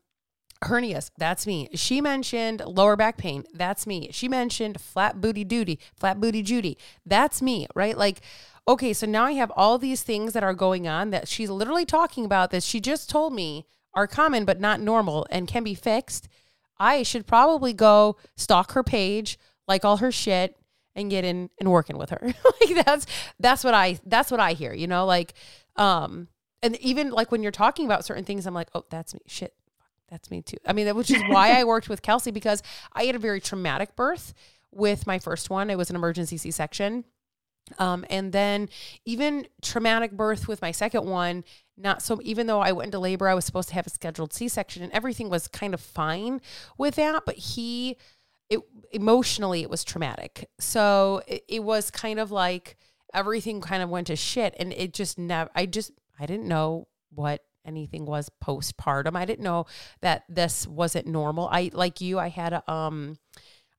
hernias that's me. She mentioned lower back pain that's me. She mentioned flat booty duty flat booty judy that's me right? Like okay so now i have all these things that are going on that she's literally talking about that she just told me are common but not normal and can be fixed. I should probably go stalk her page like all her shit and get in and working with her. Like that's that's what i that's what i hear you know? Like um and even like when you're talking about certain things i'm like oh that's me shit That's me too. I mean, which is why I worked with Kelsey because I had a very traumatic birth with my first one. It was an emergency C section. Um, and then even traumatic birth with my second one, not so, even though I went into labor, I was supposed to have a scheduled C section and everything was kind of fine with that. But he, it emotionally, it was traumatic. So it, it was kind of like everything kind of went to shit. And it just never, I just, I didn't know what anything was postpartum. I didn't know that this wasn't normal. I, like you, I had a, um,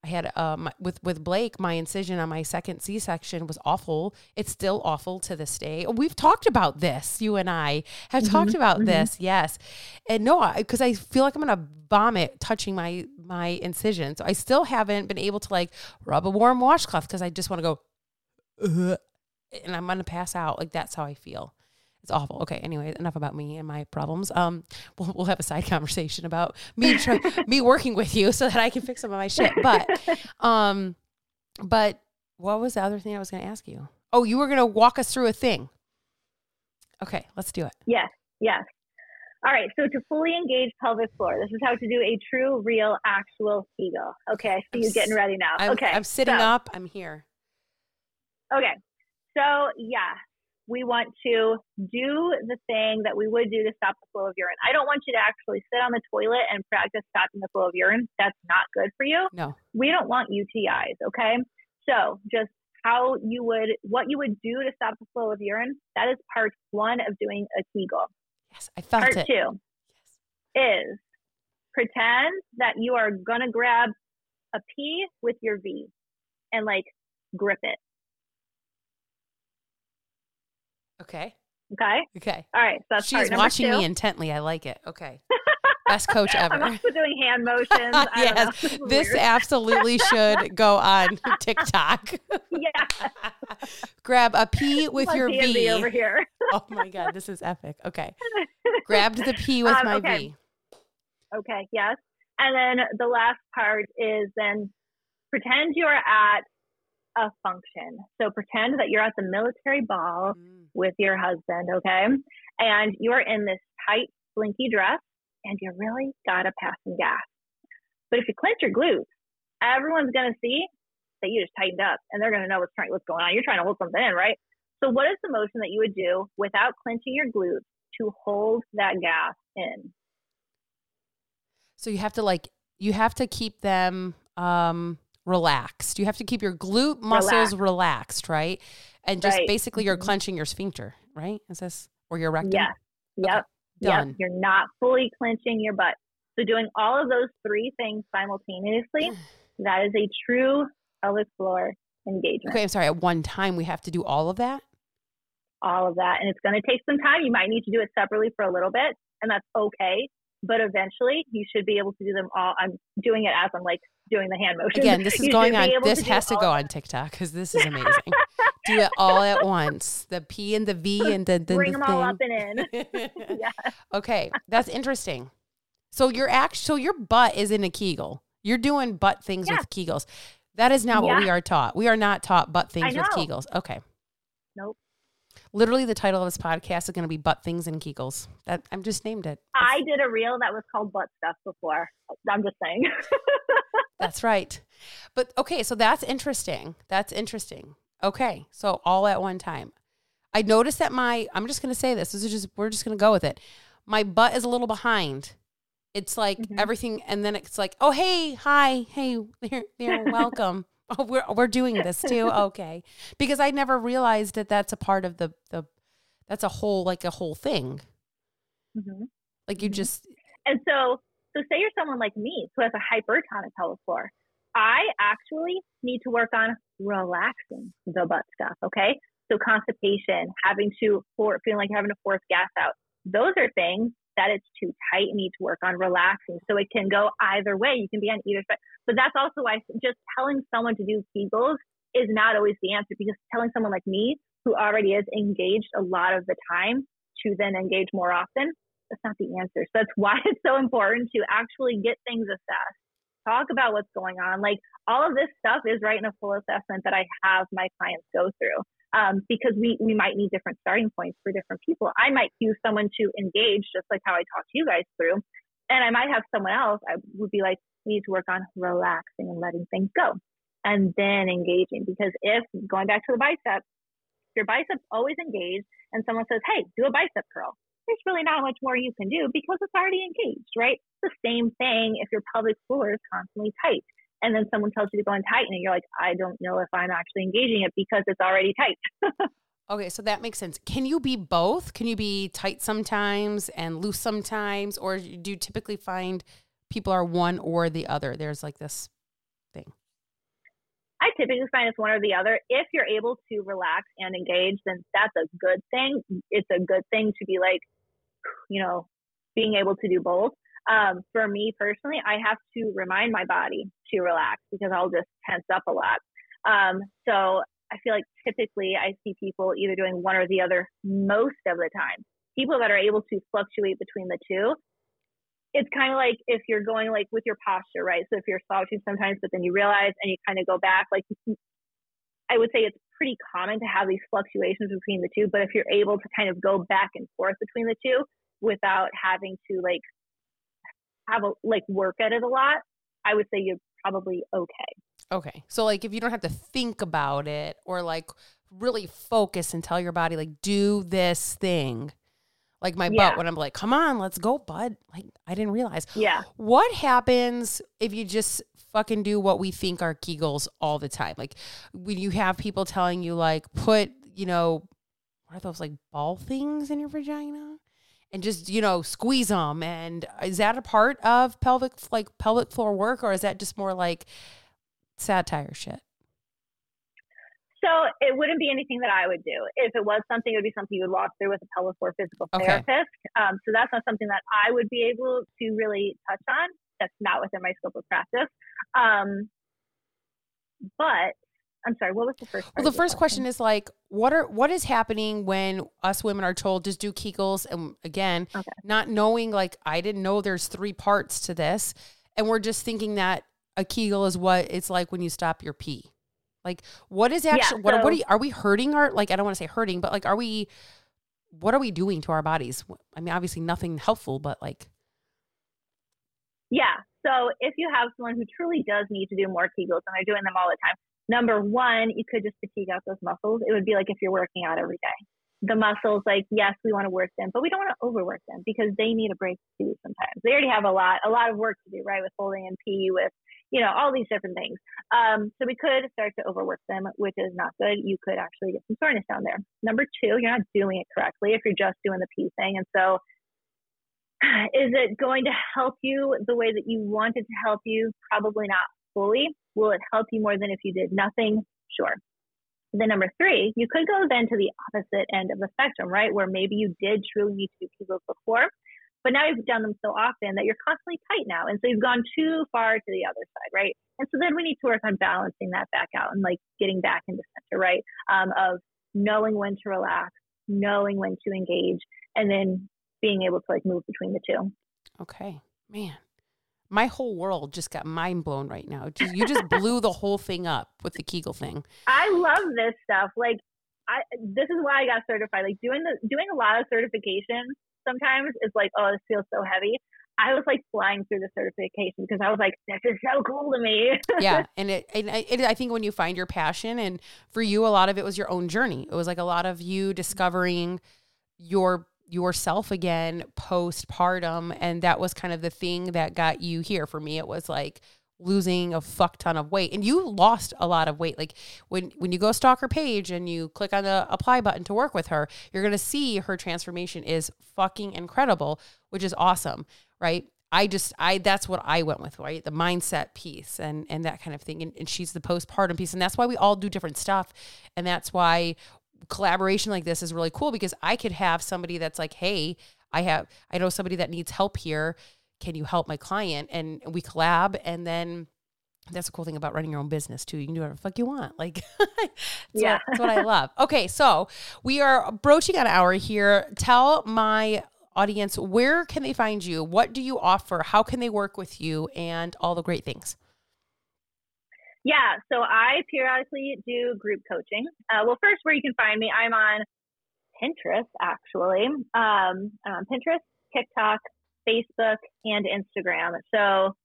I had um with with Blake, my incision on my second C section was awful. It's still awful to this day. We've talked about this. You and I have mm-hmm, talked about mm-hmm. this. Yes, and no, because I, I feel like I'm gonna vomit touching my my incision. So I still haven't been able to like rub a warm washcloth because I just want to go, uh, and I'm gonna pass out. Like that's how I feel. It's awful. Okay. Anyway, enough about me and my problems. Um, we'll, we'll have a side conversation about me try, me working with you so that I can fix some of my shit. But, um, but what was the other thing I was going to ask you? Oh, you were going to walk us through a thing. Okay, let's do it. Yes. Yes. All right. So to fully engage pelvic floor, this is how to do a true, real, actual Kegel. Okay. I see I'm you getting ready now. I'm, okay. I'm sitting so, up. I'm here. Okay. So yeah, we want to do the thing that we would do to stop the flow of urine. I don't want you to actually sit on the toilet and practice stopping the flow of urine. That's not good for you. No. We don't want UTIs, okay? So just how you would, what you would do to stop the flow of urine, that is part one of doing a Kegel. Yes, I felt part it. two yes. is pretend that you are going to grab a P with your V and like grip it. Okay. Okay. Okay. All right. So that's She's watching two. me intently. I like it. Okay. Best coach ever. I'm also doing hand motions. yes. This, this absolutely should go on TikTok. yeah. Grab a P with your V. over here. oh my God. This is epic. Okay. Grabbed the P with um, my okay. V. Okay. Yes. And then the last part is then pretend you're at a function. So pretend that you're at the military ball mm. With your husband, okay? And you are in this tight, slinky dress and you really gotta pass some gas. But if you clench your glutes, everyone's gonna see that you just tightened up and they're gonna know what's trying what's going on. You're trying to hold something in, right? So what is the motion that you would do without clenching your glutes to hold that gas in? So you have to like you have to keep them um relaxed. You have to keep your glute muscles relaxed, relaxed right? And just right. basically you're mm-hmm. clenching your sphincter, right? Is this or your rectum? Yeah. Yep. Okay. Yep. You're not fully clenching your butt. So doing all of those three things simultaneously, that is a true pelvic floor engagement. Okay, I'm sorry. At one time we have to do all of that? All of that. And it's going to take some time. You might need to do it separately for a little bit, and that's okay. But eventually you should be able to do them all. I'm doing it as I'm like doing the hand motion. Again, this is going on. This has to go on TikTok because this is amazing. do it all at once. The P and the V and the, the bring the them thing. all up and in. yeah. Okay, that's interesting. So your act, so your butt is in a Kegel. You're doing butt things yeah. with Kegels. That is not yeah. what we are taught. We are not taught butt things with Kegels. Okay. Literally, the title of this podcast is going to be "Butt Things and Kegels." That I'm just named it. I did a reel that was called "Butt Stuff" before. I'm just saying. that's right. But okay, so that's interesting. That's interesting. Okay, so all at one time. I noticed that my. I'm just going to say this. This is just. We're just going to go with it. My butt is a little behind. It's like mm-hmm. everything, and then it's like, oh hey, hi, hey, they're, they're welcome. Oh, we're we're doing this too. Okay, because I never realized that that's a part of the the that's a whole like a whole thing. Mm-hmm. Like you mm-hmm. just and so so say you're someone like me who has a hypertonic pelvic floor. I actually need to work on relaxing the butt stuff. Okay, so constipation, having to for feeling like having to force gas out. Those are things that it's too tight and need to work on relaxing. So it can go either way. You can be on either side. But that's also why just telling someone to do Kegels is not always the answer because telling someone like me who already is engaged a lot of the time to then engage more often, that's not the answer. So that's why it's so important to actually get things assessed. Talk about what's going on. Like all of this stuff is right in a full assessment that I have my clients go through um, because we, we might need different starting points for different people. I might use someone to engage, just like how I talked you guys through. and I might have someone else, I would be like, we need to work on relaxing and letting things go and then engaging. Because if going back to the bicep, your bicep's always engaged and someone says, hey, do a bicep curl, there's really not much more you can do because it's already engaged, right? It's the same thing if your pelvic floor is constantly tight. And then someone tells you to go and tighten it. You're like, I don't know if I'm actually engaging it because it's already tight. Okay, so that makes sense. Can you be both? Can you be tight sometimes and loose sometimes? Or do you typically find people are one or the other? There's like this thing. I typically find it's one or the other. If you're able to relax and engage, then that's a good thing. It's a good thing to be like, you know, being able to do both. Um, for me personally, I have to remind my body to relax because I'll just tense up a lot. Um, so I feel like typically I see people either doing one or the other most of the time. People that are able to fluctuate between the two. It's kind of like if you're going like with your posture, right? So if you're slouching sometimes, but then you realize and you kind of go back, like I would say it's pretty common to have these fluctuations between the two. But if you're able to kind of go back and forth between the two without having to like have a like work at it a lot, I would say you're probably okay. Okay. So like if you don't have to think about it or like really focus and tell your body like do this thing. Like my yeah. butt when I'm like, "Come on, let's go, bud." Like I didn't realize. Yeah. What happens if you just fucking do what we think are Kegels all the time? Like when you have people telling you like put, you know, what are those like ball things in your vagina? And just you know squeeze them and is that a part of pelvic like pelvic floor work or is that just more like satire shit? So it wouldn't be anything that I would do. If it was something, it would be something you would walk through with a pelvic floor physical okay. therapist. Um, so that's not something that I would be able to really touch on. That's not within my scope of practice. Um, but I'm sorry, what was the first? Well, the first question? question? is like, what are what is happening when us women are told just do Kegels, and again, okay. not knowing like I didn't know there's three parts to this, and we're just thinking that a Kegel is what it's like when you stop your pee. Like, what is actually, yeah, what, so, what are, you, are we hurting our, like, I don't want to say hurting, but like, are we, what are we doing to our bodies? I mean, obviously nothing helpful, but like. Yeah. So if you have someone who truly does need to do more Kegels and they're doing them all the time, number one, you could just fatigue out those muscles. It would be like if you're working out every day the muscles, like, yes, we want to work them, but we don't want to overwork them because they need a break too sometimes. They already have a lot, a lot of work to do, right? With holding and pee, with, you know, all these different things. Um, so we could start to overwork them, which is not good. You could actually get some soreness down there. Number two, you're not doing it correctly if you're just doing the pee thing. And so is it going to help you the way that you want it to help you? Probably not fully. Will it help you more than if you did nothing? Sure. Then number three, you could go then to the opposite end of the spectrum, right? Where maybe you did truly need to do Kegels before, but now you've done them so often that you're constantly tight now. And so you've gone too far to the other side, right? And so then we need to work on balancing that back out and like getting back into center, right? Um, of knowing when to relax, knowing when to engage, and then being able to like move between the two. Okay, man my whole world just got mind blown right now. You just blew the whole thing up with the Kegel thing. I love this stuff. Like, I this is why I got certified. Like doing the doing a lot of certifications sometimes is like, oh, this feels so heavy. I was like flying through the certification because I was like, this is so cool to me. yeah, and it, and it, I think when you find your passion, and for you, a lot of it was your own journey. It was like a lot of you discovering your yourself again postpartum and that was kind of the thing that got you here for me it was like losing a fuck ton of weight and you lost a lot of weight like when when you go stalk her page and you click on the apply button to work with her you're going to see her transformation is fucking incredible which is awesome right I just I that's what I went with, right? The mindset piece and and that kind of thing. And, and she's the postpartum piece. And that's why we all do different stuff. And that's why collaboration like this is really cool because I could have somebody that's like, hey, I have, I know somebody that needs help here. Can you help my client? And we collab. And then that's the cool thing about running your own business too. You can do whatever the fuck you want. Like, that's, yeah. what, that's what I love. Okay. So we are broaching an hour here. Tell my audience where can they find you? What do you offer? How can they work with you? And all the great things. Yeah, so I periodically do group coaching. Uh, well, first, where you can find me, I'm on Pinterest actually. Um, I'm on Pinterest, TikTok, Facebook, and Instagram. So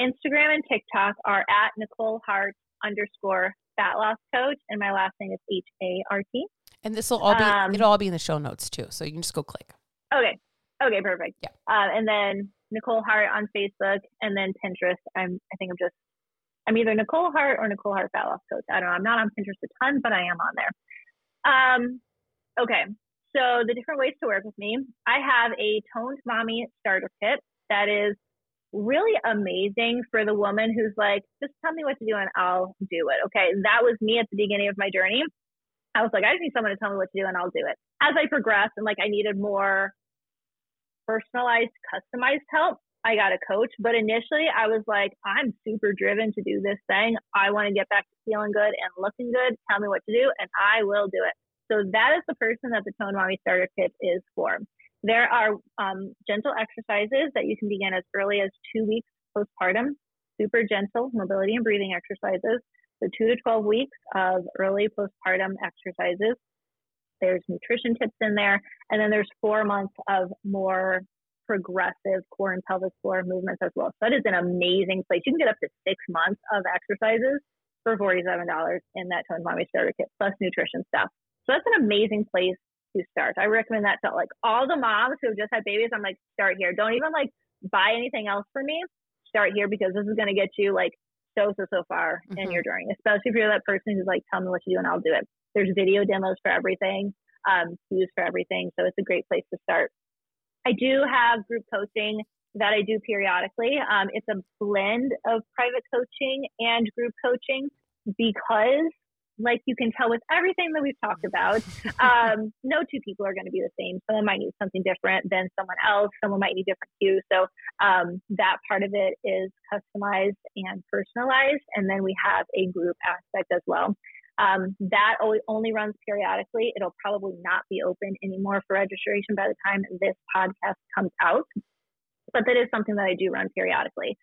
Instagram and TikTok are at Nicole Hart underscore fat loss coach, and my last name is H A R T. And this will all be um, it'll all be in the show notes too, so you can just go click. Okay. Okay, perfect. Yeah. Uh, and then Nicole Hart on Facebook, and then Pinterest. I'm I think I'm just I'm either Nicole Hart or Nicole Hart Fat Coach. I don't know. I'm not on Pinterest a ton, but I am on there. Um, okay. So the different ways to work with me. I have a toned mommy starter kit that is really amazing for the woman who's like, just tell me what to do and I'll do it. Okay. That was me at the beginning of my journey. I was like, I just need someone to tell me what to do and I'll do it. As I progressed and like I needed more personalized, customized help, I got a coach. But initially, I was like, I'm super driven to do this thing. I want to get back to feeling good and looking good. Tell me what to do, and I will do it. So that is the person that the Tone Mommy Starter Kit is for. There are um, gentle exercises that you can begin as early as two weeks postpartum, super gentle mobility and breathing exercises. So, two to 12 weeks of early postpartum exercises. There's nutrition tips in there. And then there's four months of more progressive core and pelvic floor movements as well. So that is an amazing place. You can get up to six months of exercises for $47 in that Tone Mommy Starter Kit plus nutrition stuff. So that's an amazing place to start. I recommend that to like all the moms who have just had babies. I'm like, start here. Don't even like buy anything else for me. Start here because this is going to get you like so, so, so far mm-hmm. in your journey, especially if you're that person who's like, tell me what to do and I'll do it. There's video demos for everything, um, cues for everything. So it's a great place to start. I do have group coaching that I do periodically. Um, it's a blend of private coaching and group coaching because, like you can tell with everything that we've talked about, um, no two people are going to be the same. Someone might need something different than someone else. Someone might need different cues. So um, that part of it is customized and personalized. And then we have a group aspect as well. Um, that only runs periodically. It'll probably not be open anymore for registration by the time this podcast comes out, but that is something that I do run periodically.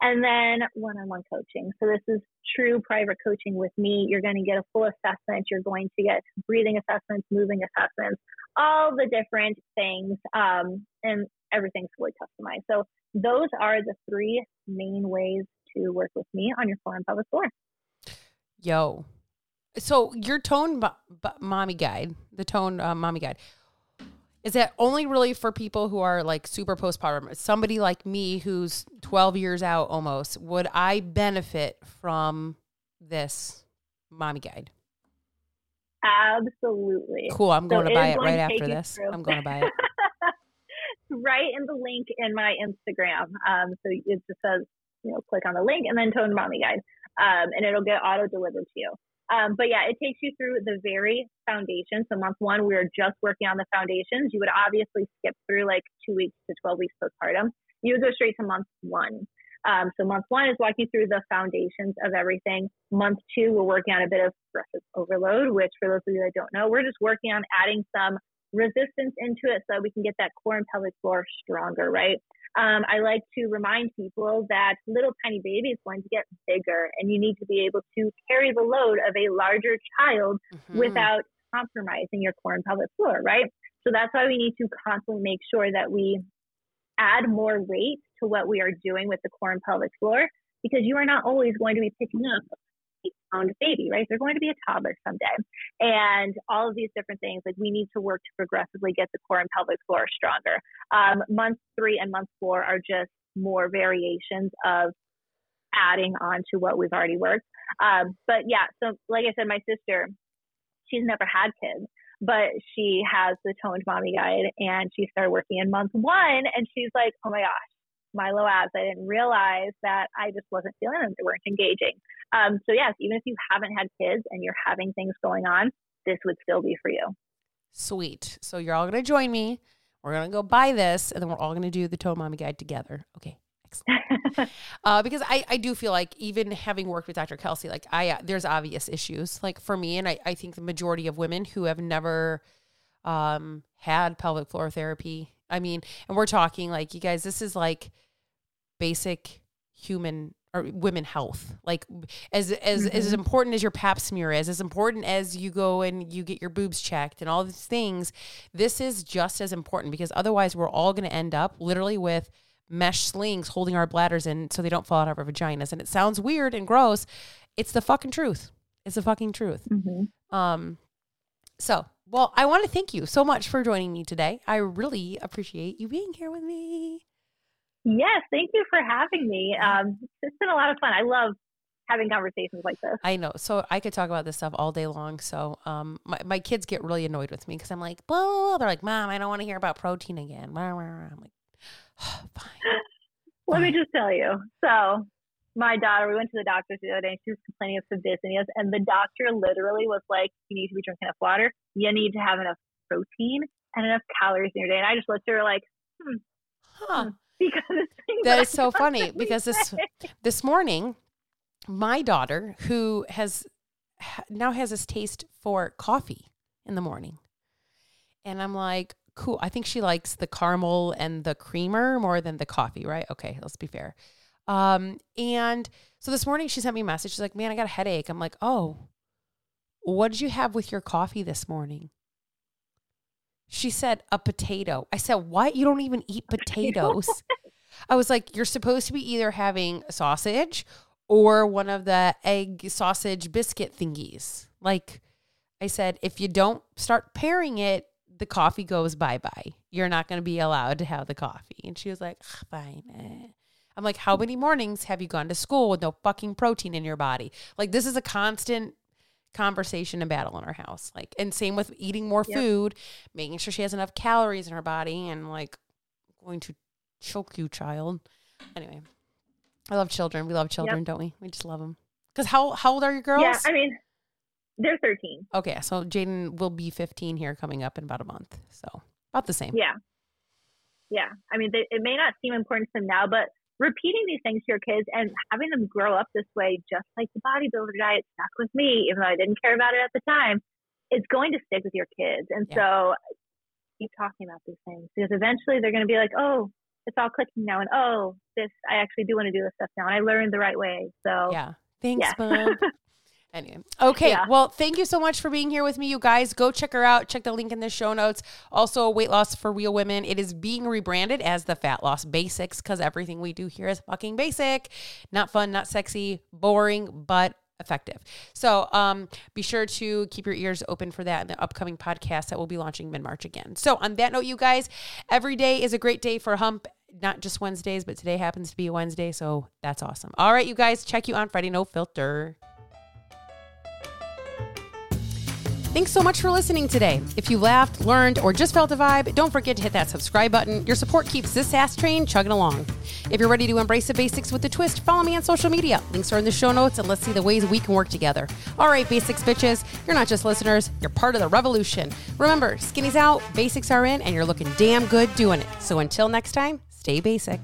And then one on one coaching. So, this is true private coaching with me. You're going to get a full assessment. You're going to get breathing assessments, moving assessments, all the different things, um, and everything's fully customized. So, those are the three main ways to work with me on your core and pelvic floor. Yo, so your tone b- b- mommy guide, the tone uh, mommy guide, is that only really for people who are like super postpartum? Somebody like me who's 12 years out almost, would I benefit from this mommy guide? Absolutely. Cool. I'm going so to buy it right after this. Through. I'm going to buy it. right in the link in my Instagram. Um, so it just says, you know, click on the link and then tone mommy guide. Um, and it'll get auto delivered to you. Um, but yeah, it takes you through the very foundation. So month one, we are just working on the foundations. You would obviously skip through like two weeks to 12 weeks postpartum. You would go straight to month one. Um, so month one is walking through the foundations of everything. Month two, we're working on a bit of progressive overload, which for those of you that don't know, we're just working on adding some resistance into it so we can get that core and pelvic floor stronger, right? Um, I like to remind people that little tiny baby is going to get bigger, and you need to be able to carry the load of a larger child mm-hmm. without compromising your core and pelvic floor, right? So that's why we need to constantly make sure that we add more weight to what we are doing with the core and pelvic floor because you are not always going to be picking up pound baby, right? They're going to be a toddler someday. And all of these different things, like we need to work to progressively get the core and pelvic floor stronger. Um, month three and month four are just more variations of adding on to what we've already worked. Um, but yeah, so like I said, my sister, she's never had kids but she has the toned mommy guide and she started working in month one and she's like oh my gosh my low abs. I didn't realize that I just wasn't feeling them. They weren't engaging. Um, so yes, even if you haven't had kids and you're having things going on, this would still be for you. Sweet. So you're all going to join me. We're going to go buy this and then we're all going to do the Tone Mommy Guide together. Okay. Excellent. uh, because I, I do feel like even having worked with Dr. Kelsey, like I, uh, there's obvious issues like for me. And I, I think the majority of women who have never um, had pelvic floor therapy, I mean, and we're talking like you guys, this is like basic human or women health. Like as as as important as your pap smear is, as important as you go and you get your boobs checked and all these things, this is just as important because otherwise we're all going to end up literally with mesh slings holding our bladders in so they don't fall out of our vaginas. And it sounds weird and gross. It's the fucking truth. It's the fucking truth. Um so, well, I want to thank you so much for joining me today. I really appreciate you being here with me. Yes, thank you for having me. Um, it's been a lot of fun. I love having conversations like this. I know. So I could talk about this stuff all day long. So um, my, my kids get really annoyed with me because I'm like, blah, blah, blah. They're like, Mom, I don't want to hear about protein again. Blah, blah, blah. I'm like, oh, fine. Let me just tell you. So, my daughter, we went to the doctor the other day and she was complaining of some dizziness, and the doctor literally was like, You need to be drinking enough water. You need to have enough protein and enough calories in your day. And I just looked at her like, hmm, Huh. because That I so funny because this say. this morning, my daughter, who has now has this taste for coffee in the morning, and I'm like, cool. I think she likes the caramel and the creamer more than the coffee, right? Okay, let's be fair. Um, and so this morning she sent me a message. She's like, "Man, I got a headache." I'm like, "Oh, what did you have with your coffee this morning?" She said, "A potato." I said, "What? You don't even eat potatoes?" I was like, "You're supposed to be either having a sausage or one of the egg sausage biscuit thingies." Like I said, if you don't start pairing it, the coffee goes bye bye. You're not going to be allowed to have the coffee. And she was like, "Ah, fine. eh." I'm like, how many mornings have you gone to school with no fucking protein in your body? Like, this is a constant conversation and battle in our house. Like, and same with eating more Yep. food, making sure she has enough calories in her body, and like going to choke you, child. Anyway, I love children. We love children, don't we? We just love them. Because how how old are your girls? Yeah, I mean, they're 13. Okay, so Jaden will be 15 here coming up in about a month. So about the same. Yeah. Yeah. I mean, they, it may not seem important to them now, but repeating these things to your kids and having them grow up this way, just like the bodybuilder diet stuck with me, even though I didn't care about it at the time, it's going to stick with your kids. And Yeah. so keep talking about these things because eventually they're going to be like, oh, it's all clicking now. And oh, this, I actually do want to do this stuff now. And I learned the right way. So Yeah. Thanks, yeah. Mom. Anyway, okay. Yeah. Well, thank you so much for being here with me, you guys. Go check her out. Check the link in the show notes. Also, weight loss for real women. It is being rebranded as the Fat Loss Basics because everything we do here is fucking basic, not fun, not sexy, boring, but effective. So, um, be sure to keep your ears open for that in the upcoming podcast that will be launching mid March again. So, on that note, you guys, every day is a great day for hump. Not just Wednesdays, but today happens to be a Wednesday, so that's awesome. All right, you guys, check you on Friday No Filter. Thanks so much for listening today. If you laughed, learned, or just felt a vibe, don't forget to hit that subscribe button. Your support keeps this ass train chugging along. If you're ready to embrace the basics with a twist, follow me on social media. Links are in the show notes, and let's see the ways we can work together. All right, basics bitches, you're not just listeners, you're part of the revolution. Remember, skinny's out, basics are in, and you're looking damn good doing it. So until next time, stay basic.